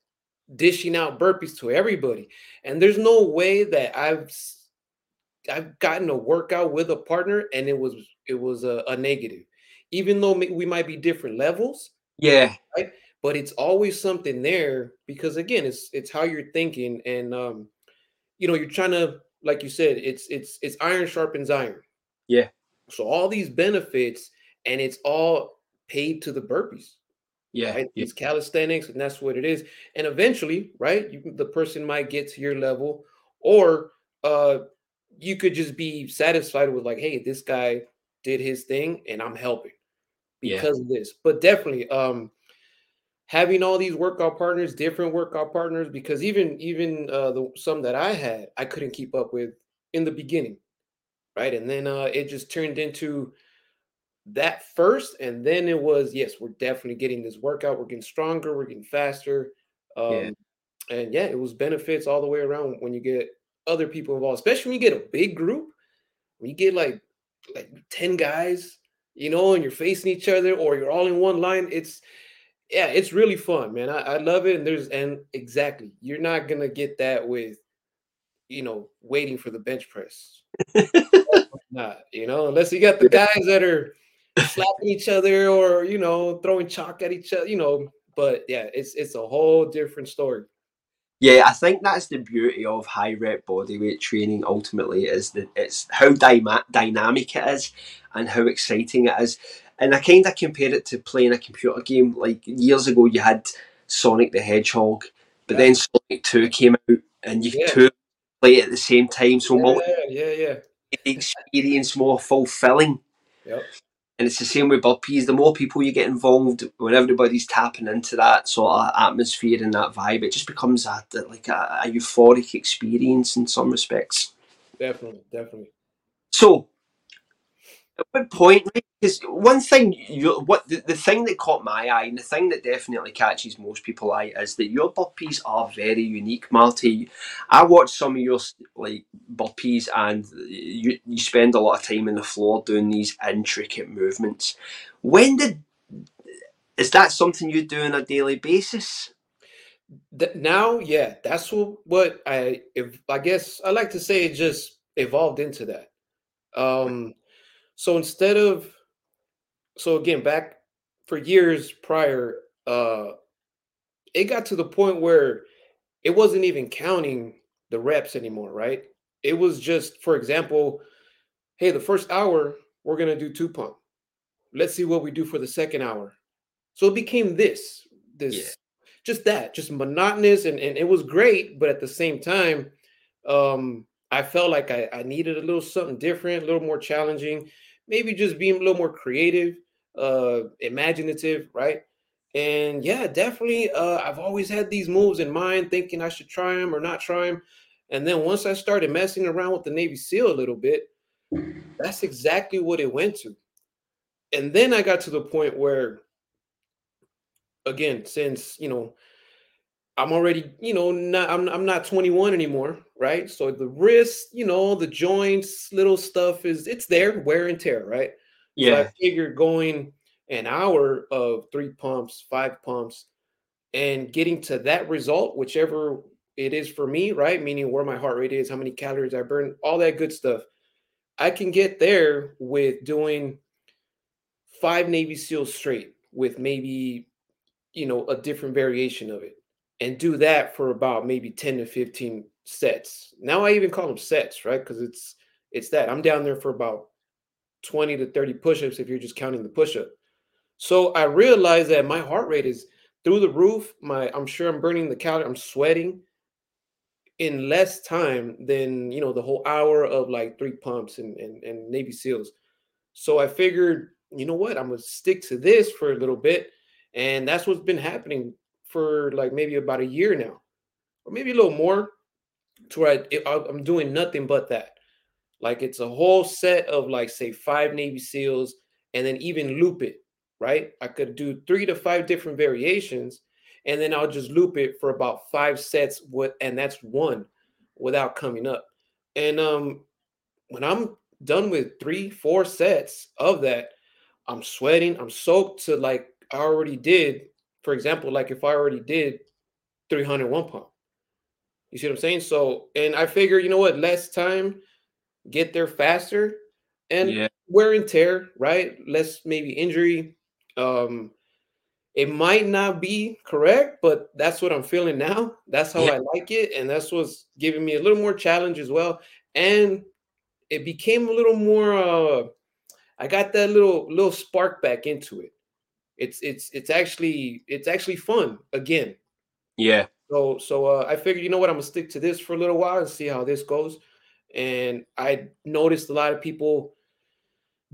dishing out burpees to everybody. And there's no way that I've I've gotten a workout with a partner and it was it was a, a negative, even though we might be different levels. Yeah. Right. But it's always something there because again, it's it's how you're thinking, and um, you know, you're trying to, like you said, it's it's it's iron sharpens iron. Yeah. So all these benefits, and it's all paid to the burpees. Yeah, right? yeah. It's calisthenics, and that's what it is. And eventually, right, you, the person might get to your level, or uh, you could just be satisfied with like, hey, this guy did his thing, and I'm helping because yeah. of this. But definitely, um, having all these workout partners, different workout partners, because even even uh, the some that I had, I couldn't keep up with in the beginning, right? And then uh, it just turned into that first, and then it was yes, we're definitely getting this workout. We're getting stronger. We're getting faster. Um, yeah. And yeah, it was benefits all the way around when you get other people involved, especially when you get a big group. When you get like like ten guys, you know, and you're facing each other, or you're all in one line. It's yeah, it's really fun, man. I, I love it. And there's and exactly, you're not gonna get that with you know waiting for the bench press. not, you know, unless you got the guys that are slapping each other or you know throwing chalk at each other you know but yeah it's it's a whole different story yeah i think that's the beauty of high rep bodyweight training ultimately is that it's how dy- dynamic it is and how exciting it is. And i kind of compare it to playing a computer game. Like years ago you had sonic the hedgehog but yeah. then sonic 2 came out and you yeah. two play at the same time. So yeah, yeah yeah. the experience more fulfilling. Yep and it's the same with burpees. The more people you get involved, when everybody's tapping into that sort of atmosphere and that vibe, it just becomes a, like a, a euphoric experience in some respects. Definitely, definitely. So, what point, because one thing, you what the, the thing that caught my eye, and the thing that definitely catches most people eye, is that your burpees are very unique, Marty. I watched some of your like burpees, and you you spend a lot of time in the floor doing these intricate movements. When did is that something you do on a daily basis? now, yeah, that's what, what I if I guess I like to say it just evolved into that. Um, so instead of, so again, back for years prior, uh, it got to the point where it wasn't even counting the reps anymore, right? It was just, for example, hey, the first hour, we're going to do two pump. Let's see what we do for the second hour. So it became this, this, yeah. just that, just monotonous. And, and it was great. But at the same time, um, I felt like I, I needed a little something different, a little more challenging maybe just being a little more creative, uh, imaginative, right? And yeah, definitely. Uh, I've always had these moves in mind, thinking I should try them or not try them. And then once I started messing around with the Navy SEAL a little bit, that's exactly what it went to. And then I got to the point where, again, since you know I'm already, you know, not I'm I'm not 21 anymore, right? So the wrist, you know, the joints, little stuff is it's there, wear and tear, right? Yeah. So I figured going an hour of three pumps, five pumps, and getting to that result, whichever it is for me, right? Meaning where my heart rate is, how many calories I burn, all that good stuff. I can get there with doing five Navy SEALs straight with maybe, you know, a different variation of it and do that for about maybe 10 to 15 sets. Now I even call them sets, right? Because it's it's that. I'm down there for about 20 to 30 push-ups if you're just counting the push-up. So I realized that my heart rate is through the roof. My I'm sure I'm burning the calorie, I'm sweating in less time than you know the whole hour of like three pumps and, and, and Navy SEALs. So I figured, you know what, I'm gonna stick to this for a little bit. And that's what's been happening for like maybe about a year now, or maybe a little more, to where I, I'm doing nothing but that. Like it's a whole set of like say five Navy SEALs, and then even loop it. Right, I could do three to five different variations, and then I'll just loop it for about five sets. With and that's one without coming up. And um, when I'm done with three, four sets of that, I'm sweating. I'm soaked to like I already did for example, like if I already did 300 one pump. You see what I'm saying? So, and I figure, you know what, less time, get there faster, and Yeah. wear and tear, right? Less maybe injury. Um, it might not be correct, but that's what I'm feeling now. That's how Yeah. I like it, and that's what's giving me a little more challenge as well. And it became a little more. Uh, I got that little little spark back into it. It's it's it's actually it's actually fun again. Yeah. So so uh, I figured, you know what, I'm gonna stick to this for a little while and see how this goes. And I noticed a lot of people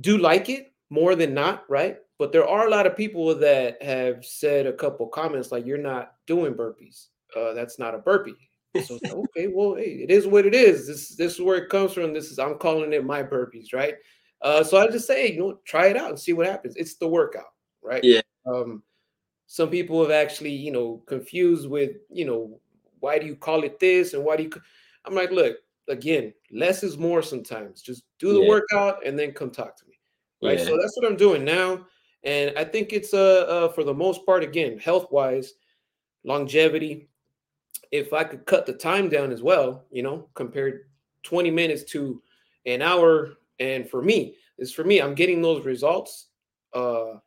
do like it more than not, right? But there are a lot of people that have said a couple comments like, "You're not doing burpees. Uh, that's not a burpee." So like, okay, well, hey, it is what it is. This this is where it comes from. This is I'm calling it my burpees, right? Uh, so I just say, you know, try it out and see what happens. It's the workout, right? Yeah. Um, some people have actually, you know, confused with, you know, why do you call it this and why do you? c-" I'm like, look, again, less is more sometimes. Just do the Yeah. workout and then come talk to me, right? Yeah. So that's what I'm doing now, and I think it's uh, uh for the most part, again, health wise, longevity. If I could cut the time down as well, you know, compared 20 minutes to an hour, and for me, is for me, I'm getting those results. Uh,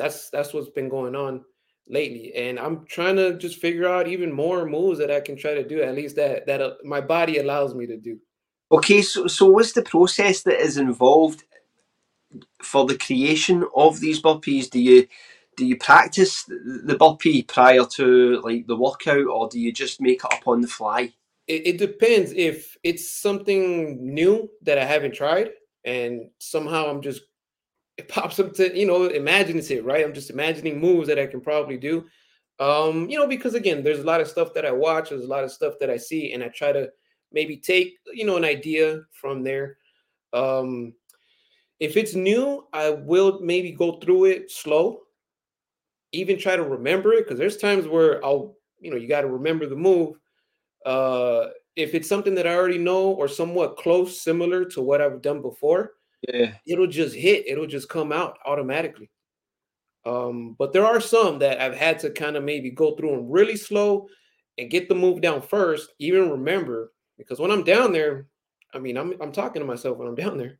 that's that's what's been going on lately and i'm trying to just figure out even more moves that i can try to do at least that that uh, my body allows me to do Okay, so so what's the process that is involved for the creation of these burpees? Do you do you practice the burpee prior to like the workout, or do you just make it up on the fly? it, it depends if it's something new that i haven't tried and somehow i'm just it pops up to you know imaginative right? I'm just imagining moves that i can probably do. Um you know because again there's a lot of stuff that i watch there's a lot of stuff that i see and i try to maybe take you know an idea from there. Um if it's new i will maybe go through it slow even try to remember it because there's times where i'll you know you got to remember the move. Uh if it's something that i already know or somewhat close similar to what i've done before Yeah, it'll just hit. It'll just come out automatically. Um but there are some that i've had to kind of maybe go through them really slow and get the move down first even remember because when i'm down there i mean i'm, I'm talking to myself when i'm down there.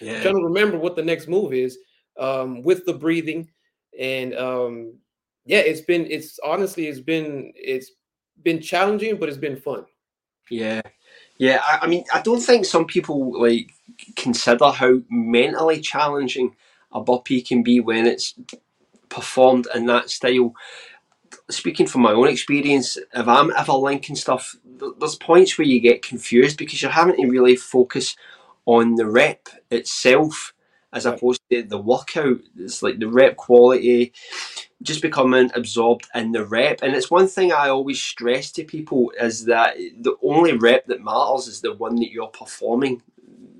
Yeah, trying to remember what the next move is um with the breathing. And um yeah it's been it's honestly it's been it's been challenging but it's been fun. Yeah, yeah. I, I mean, I don't think some people like consider how mentally challenging a burpee can be when it's performed in that style. Speaking from my own experience, if I'm ever linking stuff, there's points where you get confused because you're having to really focus on the rep itself as opposed to the workout. It's like the rep quality just becoming absorbed in the rep. And it's one thing I always stress to people is that the only rep that matters is the one that you're performing.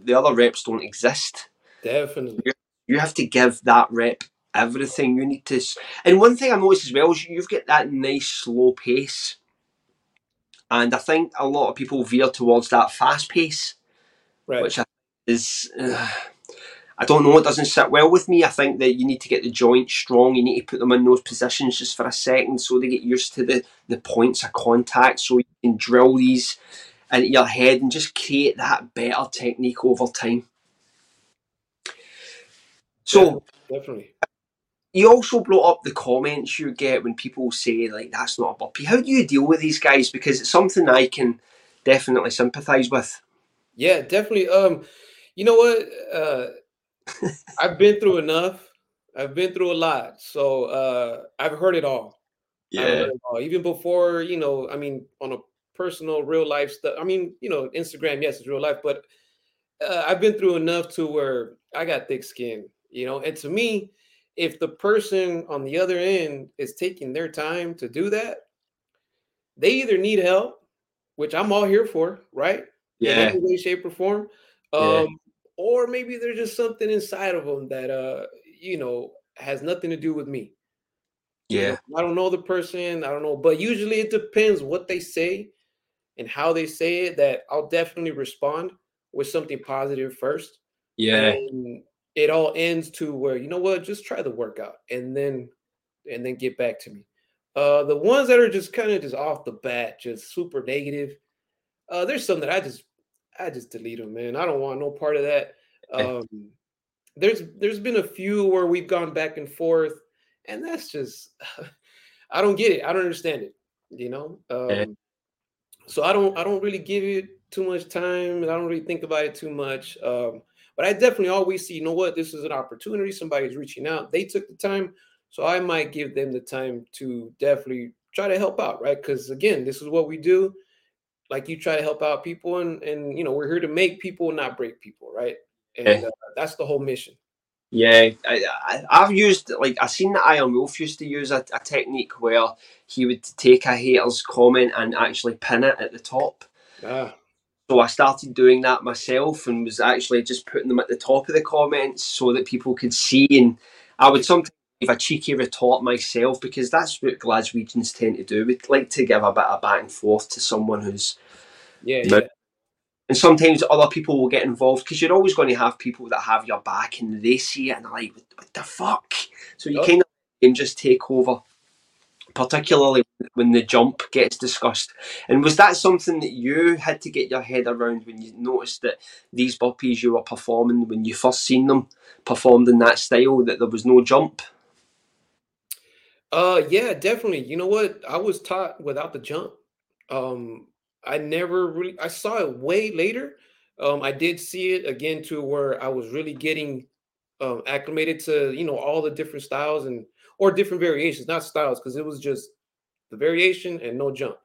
The other reps don't exist definitely you have to give that rep everything. You need to, and one thing I noticed as well is you've got that nice slow pace, and I think a lot of people veer towards that fast pace, right which is. Uh, I don't know. It doesn't sit well with me. I think that you need to get the joints strong. You need to put them in those positions just for a second, so they get used to the the points of contact, so you can drill these into your head and just create that better technique over time. So definitely you also brought up the comments you get when people say like that's not a burpee. How do you deal with these guys? Because it's something I can definitely sympathise with. Yeah, definitely. Um, you know what? Uh, I've been through enough. I've been through a lot, so uh, I've heard it all. I've heard it all. Even before, you know, I mean, on a personal, real life stuff. I mean, you know, Instagram, yes, it's real life, but uh, I've been through enough to where I got thick skin. You know, and to me, if the person on the other end is taking their time to do that, they either need help, which I'm all here for, right? Yeah. in yeah, any way, shape, or form. Um, Yeah. Or maybe there's just something inside of them that uh, you know, has nothing to do with me. You yeah, know, I don't know the person, I don't know, but usually it depends what they say and how they say it that I'll definitely respond with something positive first. yeah, And it all ends to where, you know what, just try the workout and then and then get back to me. Uh, the ones that are just kind of just off the bat, just super negative. Uh, there's some that I just I just delete them, man. I don't want no part of that. Um, there's there's been a few where we've gone back and forth, and that's just I don't get it. I don't understand it. You know. Um, so I don't I don't really give it too much time, and I don't really think about it too much. Um, but I definitely always see, you know what, this is an opportunity. Somebody's reaching out. They took the time. So I might give them the time to definitely try to help out, right? Because again, this is what we do. Like you try to help out people, and and you know we're here to make people, not break people, right? And uh, that's the whole mission. Yeah, I, I, have used like I seen that Iron Wolf used to use a, a, technique where he would take a hater's comment and actually pin it at the top. Ah. So I started doing that myself and was actually just putting them at the top of the comments so that people could see. And I would sometimes a cheeky retort myself because that's what Glaswegians tend to do. We'd like to give a bit of back and forth to someone who's yeah, yeah. And sometimes other people will get involved because you're always going to have people that have your back and they see it and they're like, "What the fuck?" So you oh. kind of just take over particularly when the jump gets discussed. And was that something that you had to get your head around when you noticed that these burpees you were performing, when you first seen them performed in that style, that there was no jump? Uh, yeah, definitely. You know what? I was taught without the jump. Um, I never really. I saw it way later. Um, I did see it again to where I was really getting um, acclimated to you know all the different styles and or different variations, not styles, because it was just the variation and no jump.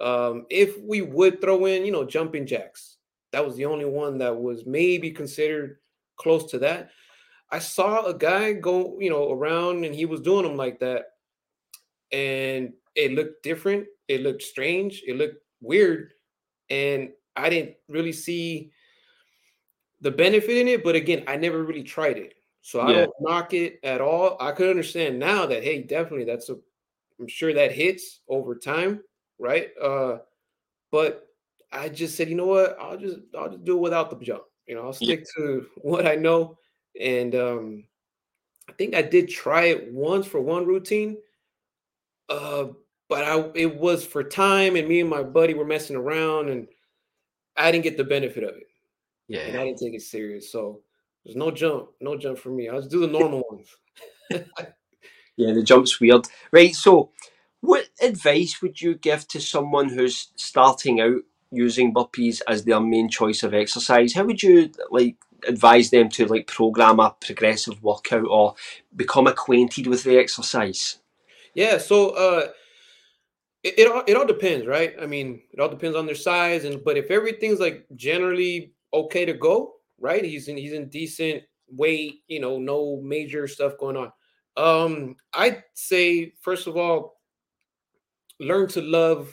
Um, if we would throw in, you know, jumping jacks, that was the only one that was maybe considered close to that. I saw a guy go, you know, around and he was doing them like that. And it looked different. It looked strange. It looked weird. And I didn't really see the benefit in it. But again, I never really tried it. So I yeah. don't knock it at all. I could understand now that hey, definitely that's a I'm sure that hits over time, right? Uh but I just said, you know what? I'll just I'll just do it without the jump. You know, I'll stick yeah. to what I know. And um I think I did try it once for one routine. Uh but I it was for time and me and my buddy were messing around and I didn't get the benefit of it. Yeah. And I didn't take it serious. So there's no jump, no jump for me. I'll just do the normal ones. yeah, the jump's weird. Right, so what advice would you give to someone who's starting out using burpees as their main choice of exercise? How would you like advise them to like program a progressive workout or become acquainted with the exercise? Yeah, so uh it, it all it all depends, right? I mean, it all depends on their size and but if everything's like generally okay to go, right? He's in he's in decent weight, you know, no major stuff going on. Um, I'd say first of all, learn to love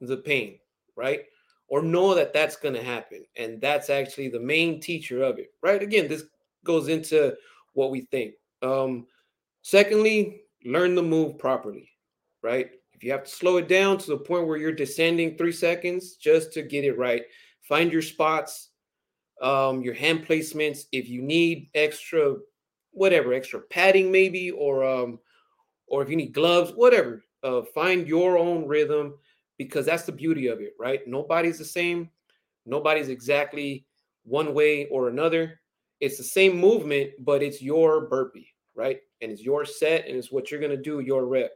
the pain, right? Or know that that's going to happen, and that's actually the main teacher of it, right? Again, this goes into what we think. Um, secondly, learn the move properly, right? If you have to slow it down to the point where you're descending three seconds just to get it right, find your spots, um, your hand placements. If you need extra, whatever, extra padding maybe, or um, or if you need gloves, whatever, uh, find your own rhythm because that's the beauty of it, right? Nobody's the same. Nobody's exactly one way or another. It's the same movement, but it's your burpee, right? And it's your set, and it's what you're gonna do, your rep.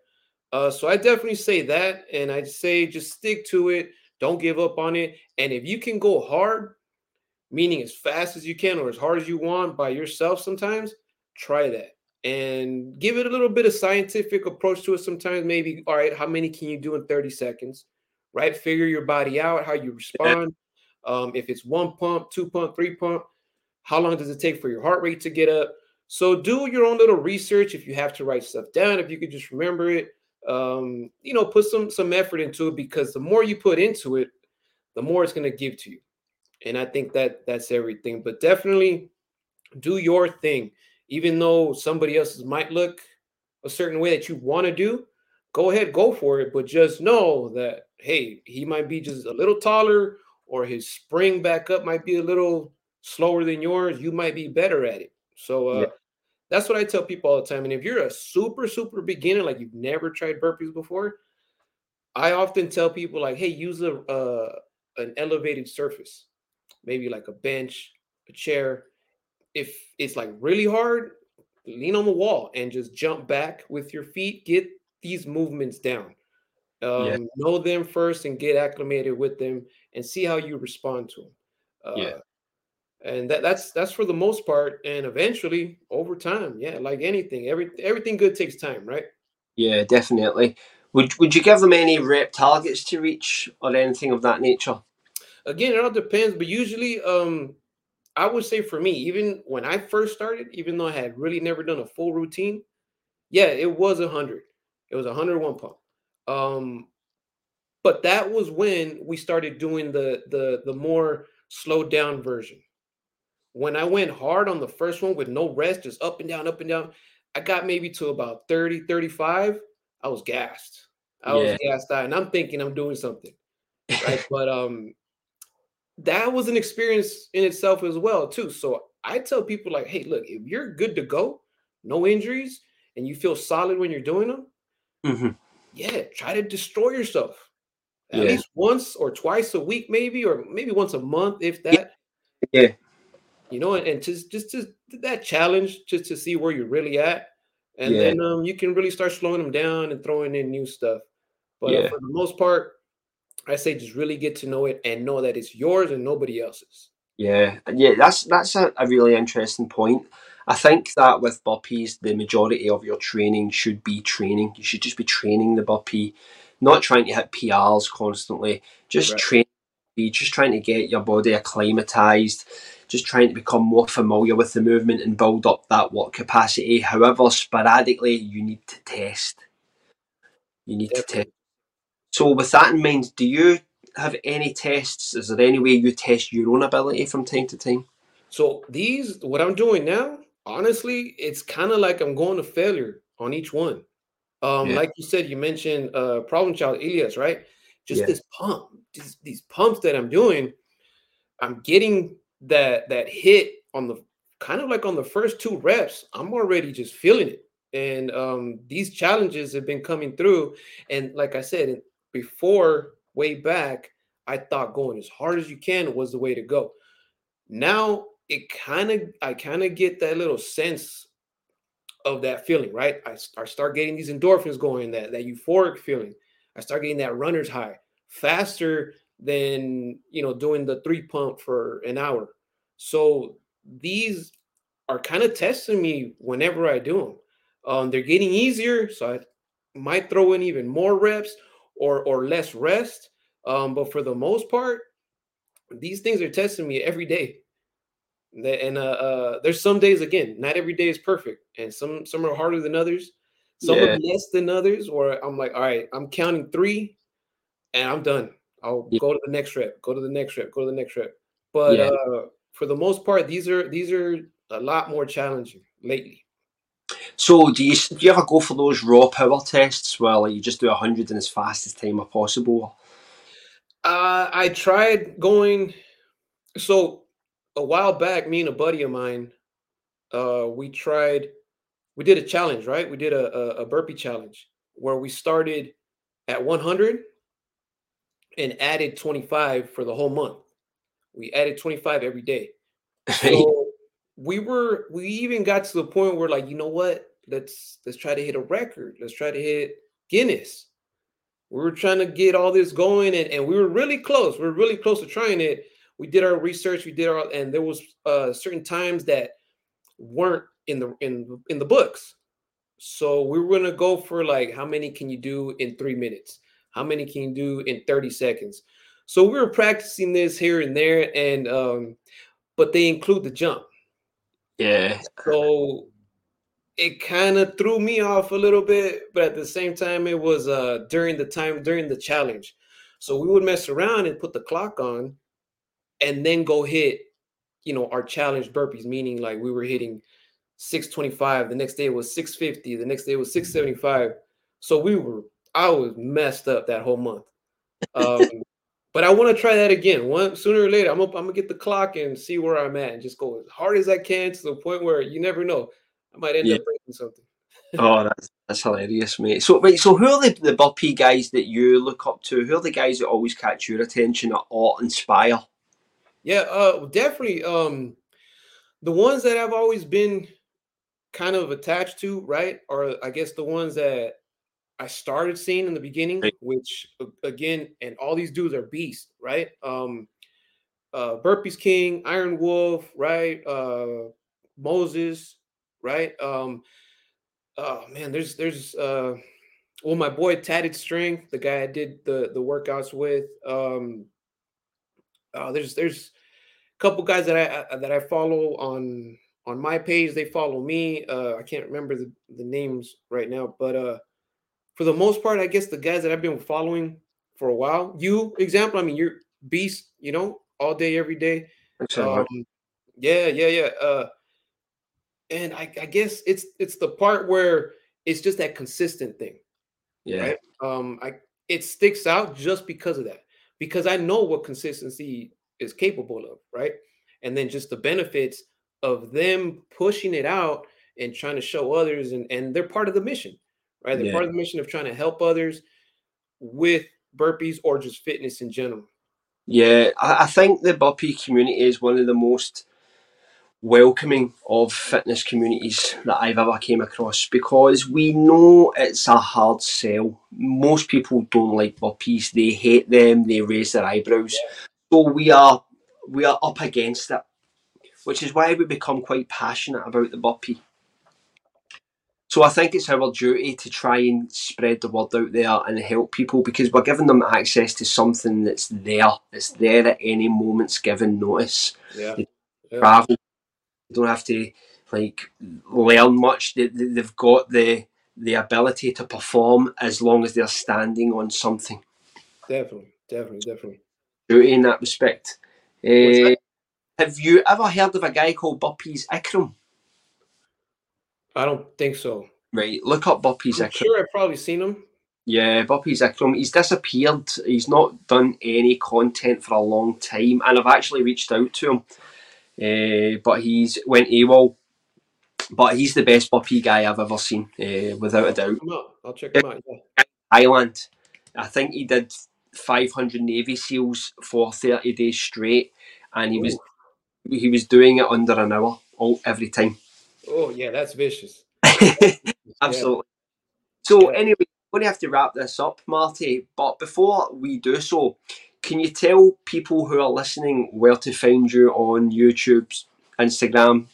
Uh, so I definitely say that, and I'd say just stick to it. Don't give up on it. And if you can go hard, meaning as fast as you can or as hard as you want by yourself sometimes, try that and give it a little bit of scientific approach to it sometimes maybe all right how many can you do in 30 seconds right figure your body out how you respond um, if it's one pump two pump three pump how long does it take for your heart rate to get up so do your own little research if you have to write stuff down if you could just remember it um, you know put some some effort into it because the more you put into it the more it's going to give to you and I think that that's everything. But definitely do your thing, even though somebody else's might look a certain way that you want to do. Go ahead, go for it. But just know that hey, he might be just a little taller, or his spring back up might be a little slower than yours. You might be better at it. So uh, yeah. That's what I tell people all the time. And if you're a super, super beginner, like you've never tried burpees before, I often tell people like, hey, use a uh, an elevated surface, maybe like a bench, a chair. If it's like really hard, lean on the wall and just jump back with your feet. Get these movements down. Um, yeah. Know them first and get acclimated with them, and see how you respond to them. Uh, yeah and that, that's that's for the most part and eventually over time yeah like anything every everything good takes time right? Yeah definitely. Would would you give them any rep targets to reach or anything of that nature? Again it all depends but usually um i would say for me even when i first started even though i had really never done a full routine yeah it was a 100 it was a 101 pump. Um but that was when we started doing the the the more slowed down version when I went hard on the first one with no rest, just up and down, up and down, I got maybe to about 30, 35. I was gassed. I yeah. was gassed out. And I'm thinking I'm doing something. Right. but um that was an experience in itself as well, too. So I tell people like, hey, look, if you're good to go, no injuries, and you feel solid when you're doing them, mm-hmm. yeah, try to destroy yourself. At yeah. least once or twice a week, maybe, or maybe once a month, if that. Yeah you know, and just just to that challenge, just to see where you're really at, and yeah. then um, you can really start slowing them down and throwing in new stuff. But uh, yeah. uh, for the most part, I say just really get to know it and know that it's yours and nobody else's. Yeah, yeah, that's that's a, a really interesting point. I think that with burpees, the majority of your training should be training. You should just be training the burpee, not trying to hit PRs constantly. Just right. train, just trying to get your body acclimatized just trying to become more familiar with the movement and build up that work capacity. However, sporadically, you need to test. You need yep. to test. So, with that in mind, do you have any tests? Is there any way you test your own ability from time to time? So, these, what I'm doing now, honestly, it's kind of like I'm going to failure on each one. Um, yeah. Like you said, you mentioned uh, Problem Child Elias, right? Just yeah. this pump, these, these pumps that I'm doing, I'm getting that that hit on the kind of like on the first two reps, I'm already just feeling it. And um, these challenges have been coming through. And like I said, before way back, I thought going as hard as you can was the way to go. Now it kind of I kind of get that little sense of that feeling, right? I, I start getting these endorphins going, that that euphoric feeling. I start getting that runner's high faster than you know doing the three pump for an hour. So these are kind of testing me whenever I do them. Um, they're getting easier, so I might throw in even more reps or or less rest. Um, but for the most part, these things are testing me every day. And uh, uh, there's some days again, not every day is perfect, and some some are harder than others. Some yeah. are less than others. Or I'm like, all right, I'm counting three, and I'm done. I'll yeah. go to the next rep, go to the next rep, go to the next rep. But yeah. uh, for the most part, these are these are a lot more challenging lately. So do you do you ever go for those raw power tests where like you just do a hundred in as fast as time as possible? Uh, I tried going. So a while back, me and a buddy of mine, uh, we tried. We did a challenge, right? We did a, a, a burpee challenge where we started at 100 and added 25 for the whole month. We added 25 every day. So we were we even got to the point where like, you know what? Let's let's try to hit a record. Let's try to hit Guinness. We were trying to get all this going and, and we were really close. We were really close to trying it. We did our research, we did our and there was uh certain times that weren't in the in in the books. So we were gonna go for like how many can you do in three minutes? How many can you do in 30 seconds? So we were practicing this here and there, and um, but they include the jump. Yeah. So it kind of threw me off a little bit, but at the same time, it was uh during the time during the challenge. So we would mess around and put the clock on, and then go hit, you know, our challenge burpees. Meaning, like we were hitting 625. The next day was 650. The next day was 675. So we were I was messed up that whole month. Um, but I want to try that again. One sooner or later, I'm gonna, I'm gonna get the clock and see where I'm at, and just go as hard as I can to the point where you never know. I might end yeah. up breaking something. oh, that's that's hilarious, mate. So, wait, so who are the, the burpee guys that you look up to? Who are the guys that always catch your attention or inspire? Yeah, uh, definitely. Um, the ones that I've always been kind of attached to, right, are I guess the ones that I started seeing in the beginning, which again, and all these dudes are beasts, right? Um, uh, Burpees King, Iron Wolf, right? Uh, Moses, right? Um, oh man, there's there's uh, well, my boy Tatted Strength, the guy I did the the workouts with. Um, uh, there's there's a couple guys that I that I follow on on my page. They follow me. Uh, I can't remember the, the names right now, but uh, for the most part, I guess the guys that I've been following for a while. You example, I mean, you're beast. You know, all day, every day. Um, yeah, yeah, yeah. Uh, and I, I guess it's it's the part where it's just that consistent thing. Yeah. Right? Um, I it sticks out just because of that. Because I know what consistency is capable of, right? And then just the benefits of them pushing it out and trying to show others and, and they're part of the mission, right? They're yeah. part of the mission of trying to help others with burpees or just fitness in general. Yeah, I, I think the burpee community is one of the most welcoming of fitness communities that I've ever came across because we know it's a hard sell. Most people don't like burpees; they hate them, they raise their eyebrows. So we are we are up against it, which is why we become quite passionate about the burpee. So I think it's our duty to try and spread the word out there and help people because we're giving them access to something that's there. It's there at any moment's given notice. Yeah. yeah. Travel don't have to like learn much. They, they've got the the ability to perform as long as they're standing on something. Definitely, definitely, definitely. Duty in that respect, uh, have you ever heard of a guy called Burpees Ikram? I don't think so. Right, look up Burpees I'm Sure, I've probably seen him. Yeah, Burpees Ikram. He's disappeared. He's not done any content for a long time, and I've actually reached out to him uh, but he's went AWOL. But he's the best burpee guy I've ever seen, uh, without a doubt. I'll check him out. Yeah. Ireland, I think he did 500 Navy SEALs for 30 days straight, and he Ooh. was he was doing it under an hour all every time. Oh yeah, that's vicious. Absolutely. Yeah. So anyway, we're to have to wrap this up, Marty. But before we do so, can you tell people who are listening where to find you on YouTube, Instagram,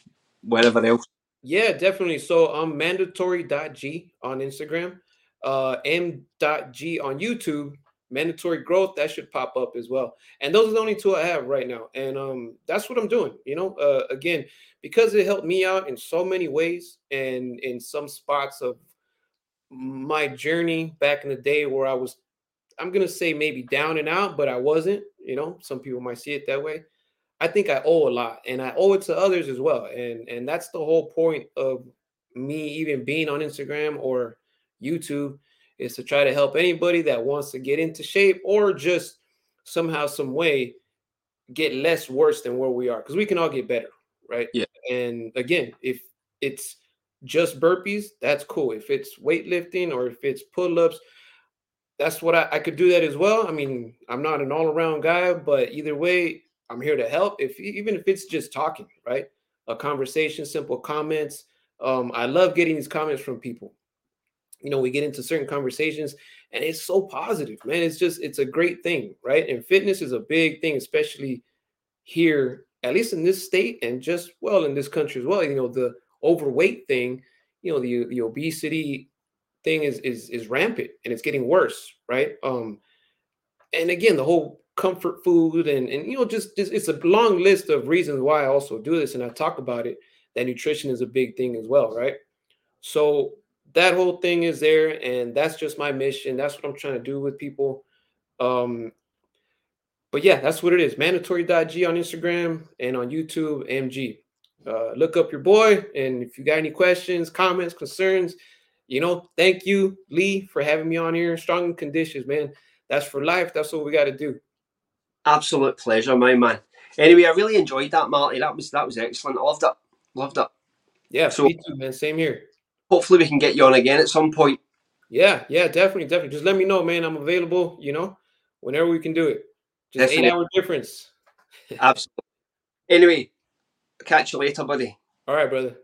wherever else? Yeah, definitely. So I'm mandatory.g on Instagram, uh, m.g on YouTube, mandatory growth that should pop up as well. And those are the only two I have right now. And um, that's what I'm doing. You know, uh, again, because it helped me out in so many ways and in some spots of my journey back in the day where I was I'm gonna say maybe down and out, but I wasn't. You know, some people might see it that way. I think I owe a lot, and I owe it to others as well. And and that's the whole point of me even being on Instagram or YouTube is to try to help anybody that wants to get into shape or just somehow, some way, get less worse than where we are because we can all get better, right? Yeah. And again, if it's just burpees, that's cool. If it's weightlifting or if it's pull-ups that's what I, I could do that as well. I mean, I'm not an all around guy, but either way, I'm here to help. If even if it's just talking, right? A conversation, simple comments. Um, I love getting these comments from people. You know, we get into certain conversations and it's so positive, man. It's just it's a great thing, right? And fitness is a big thing, especially here, at least in this state, and just well in this country as well. You know, the overweight thing, you know, the the obesity thing is is is rampant and it's getting worse, right? Um, and again, the whole comfort food and and you know just, just it's a long list of reasons why I also do this and I talk about it. That nutrition is a big thing as well, right? So that whole thing is there, and that's just my mission. That's what I'm trying to do with people. Um, but yeah, that's what it is. Mandatory.g on Instagram and on YouTube, MG. Uh, look up your boy, and if you got any questions, comments, concerns, you know, thank you, Lee, for having me on here. Strong conditions, man. That's for life. That's what we got to do. Absolute pleasure, my man. Anyway, I really enjoyed that, Marty. That was that was excellent. I loved it. Loved it. Yeah, So- me too, man. Same here. Hopefully, we can get you on again at some point. Yeah, yeah, definitely, definitely. Just let me know, man. I'm available. You know, whenever we can do it. Just Definitely. eight hour difference. Absolutely. Anyway, catch you later, buddy. All right, brother.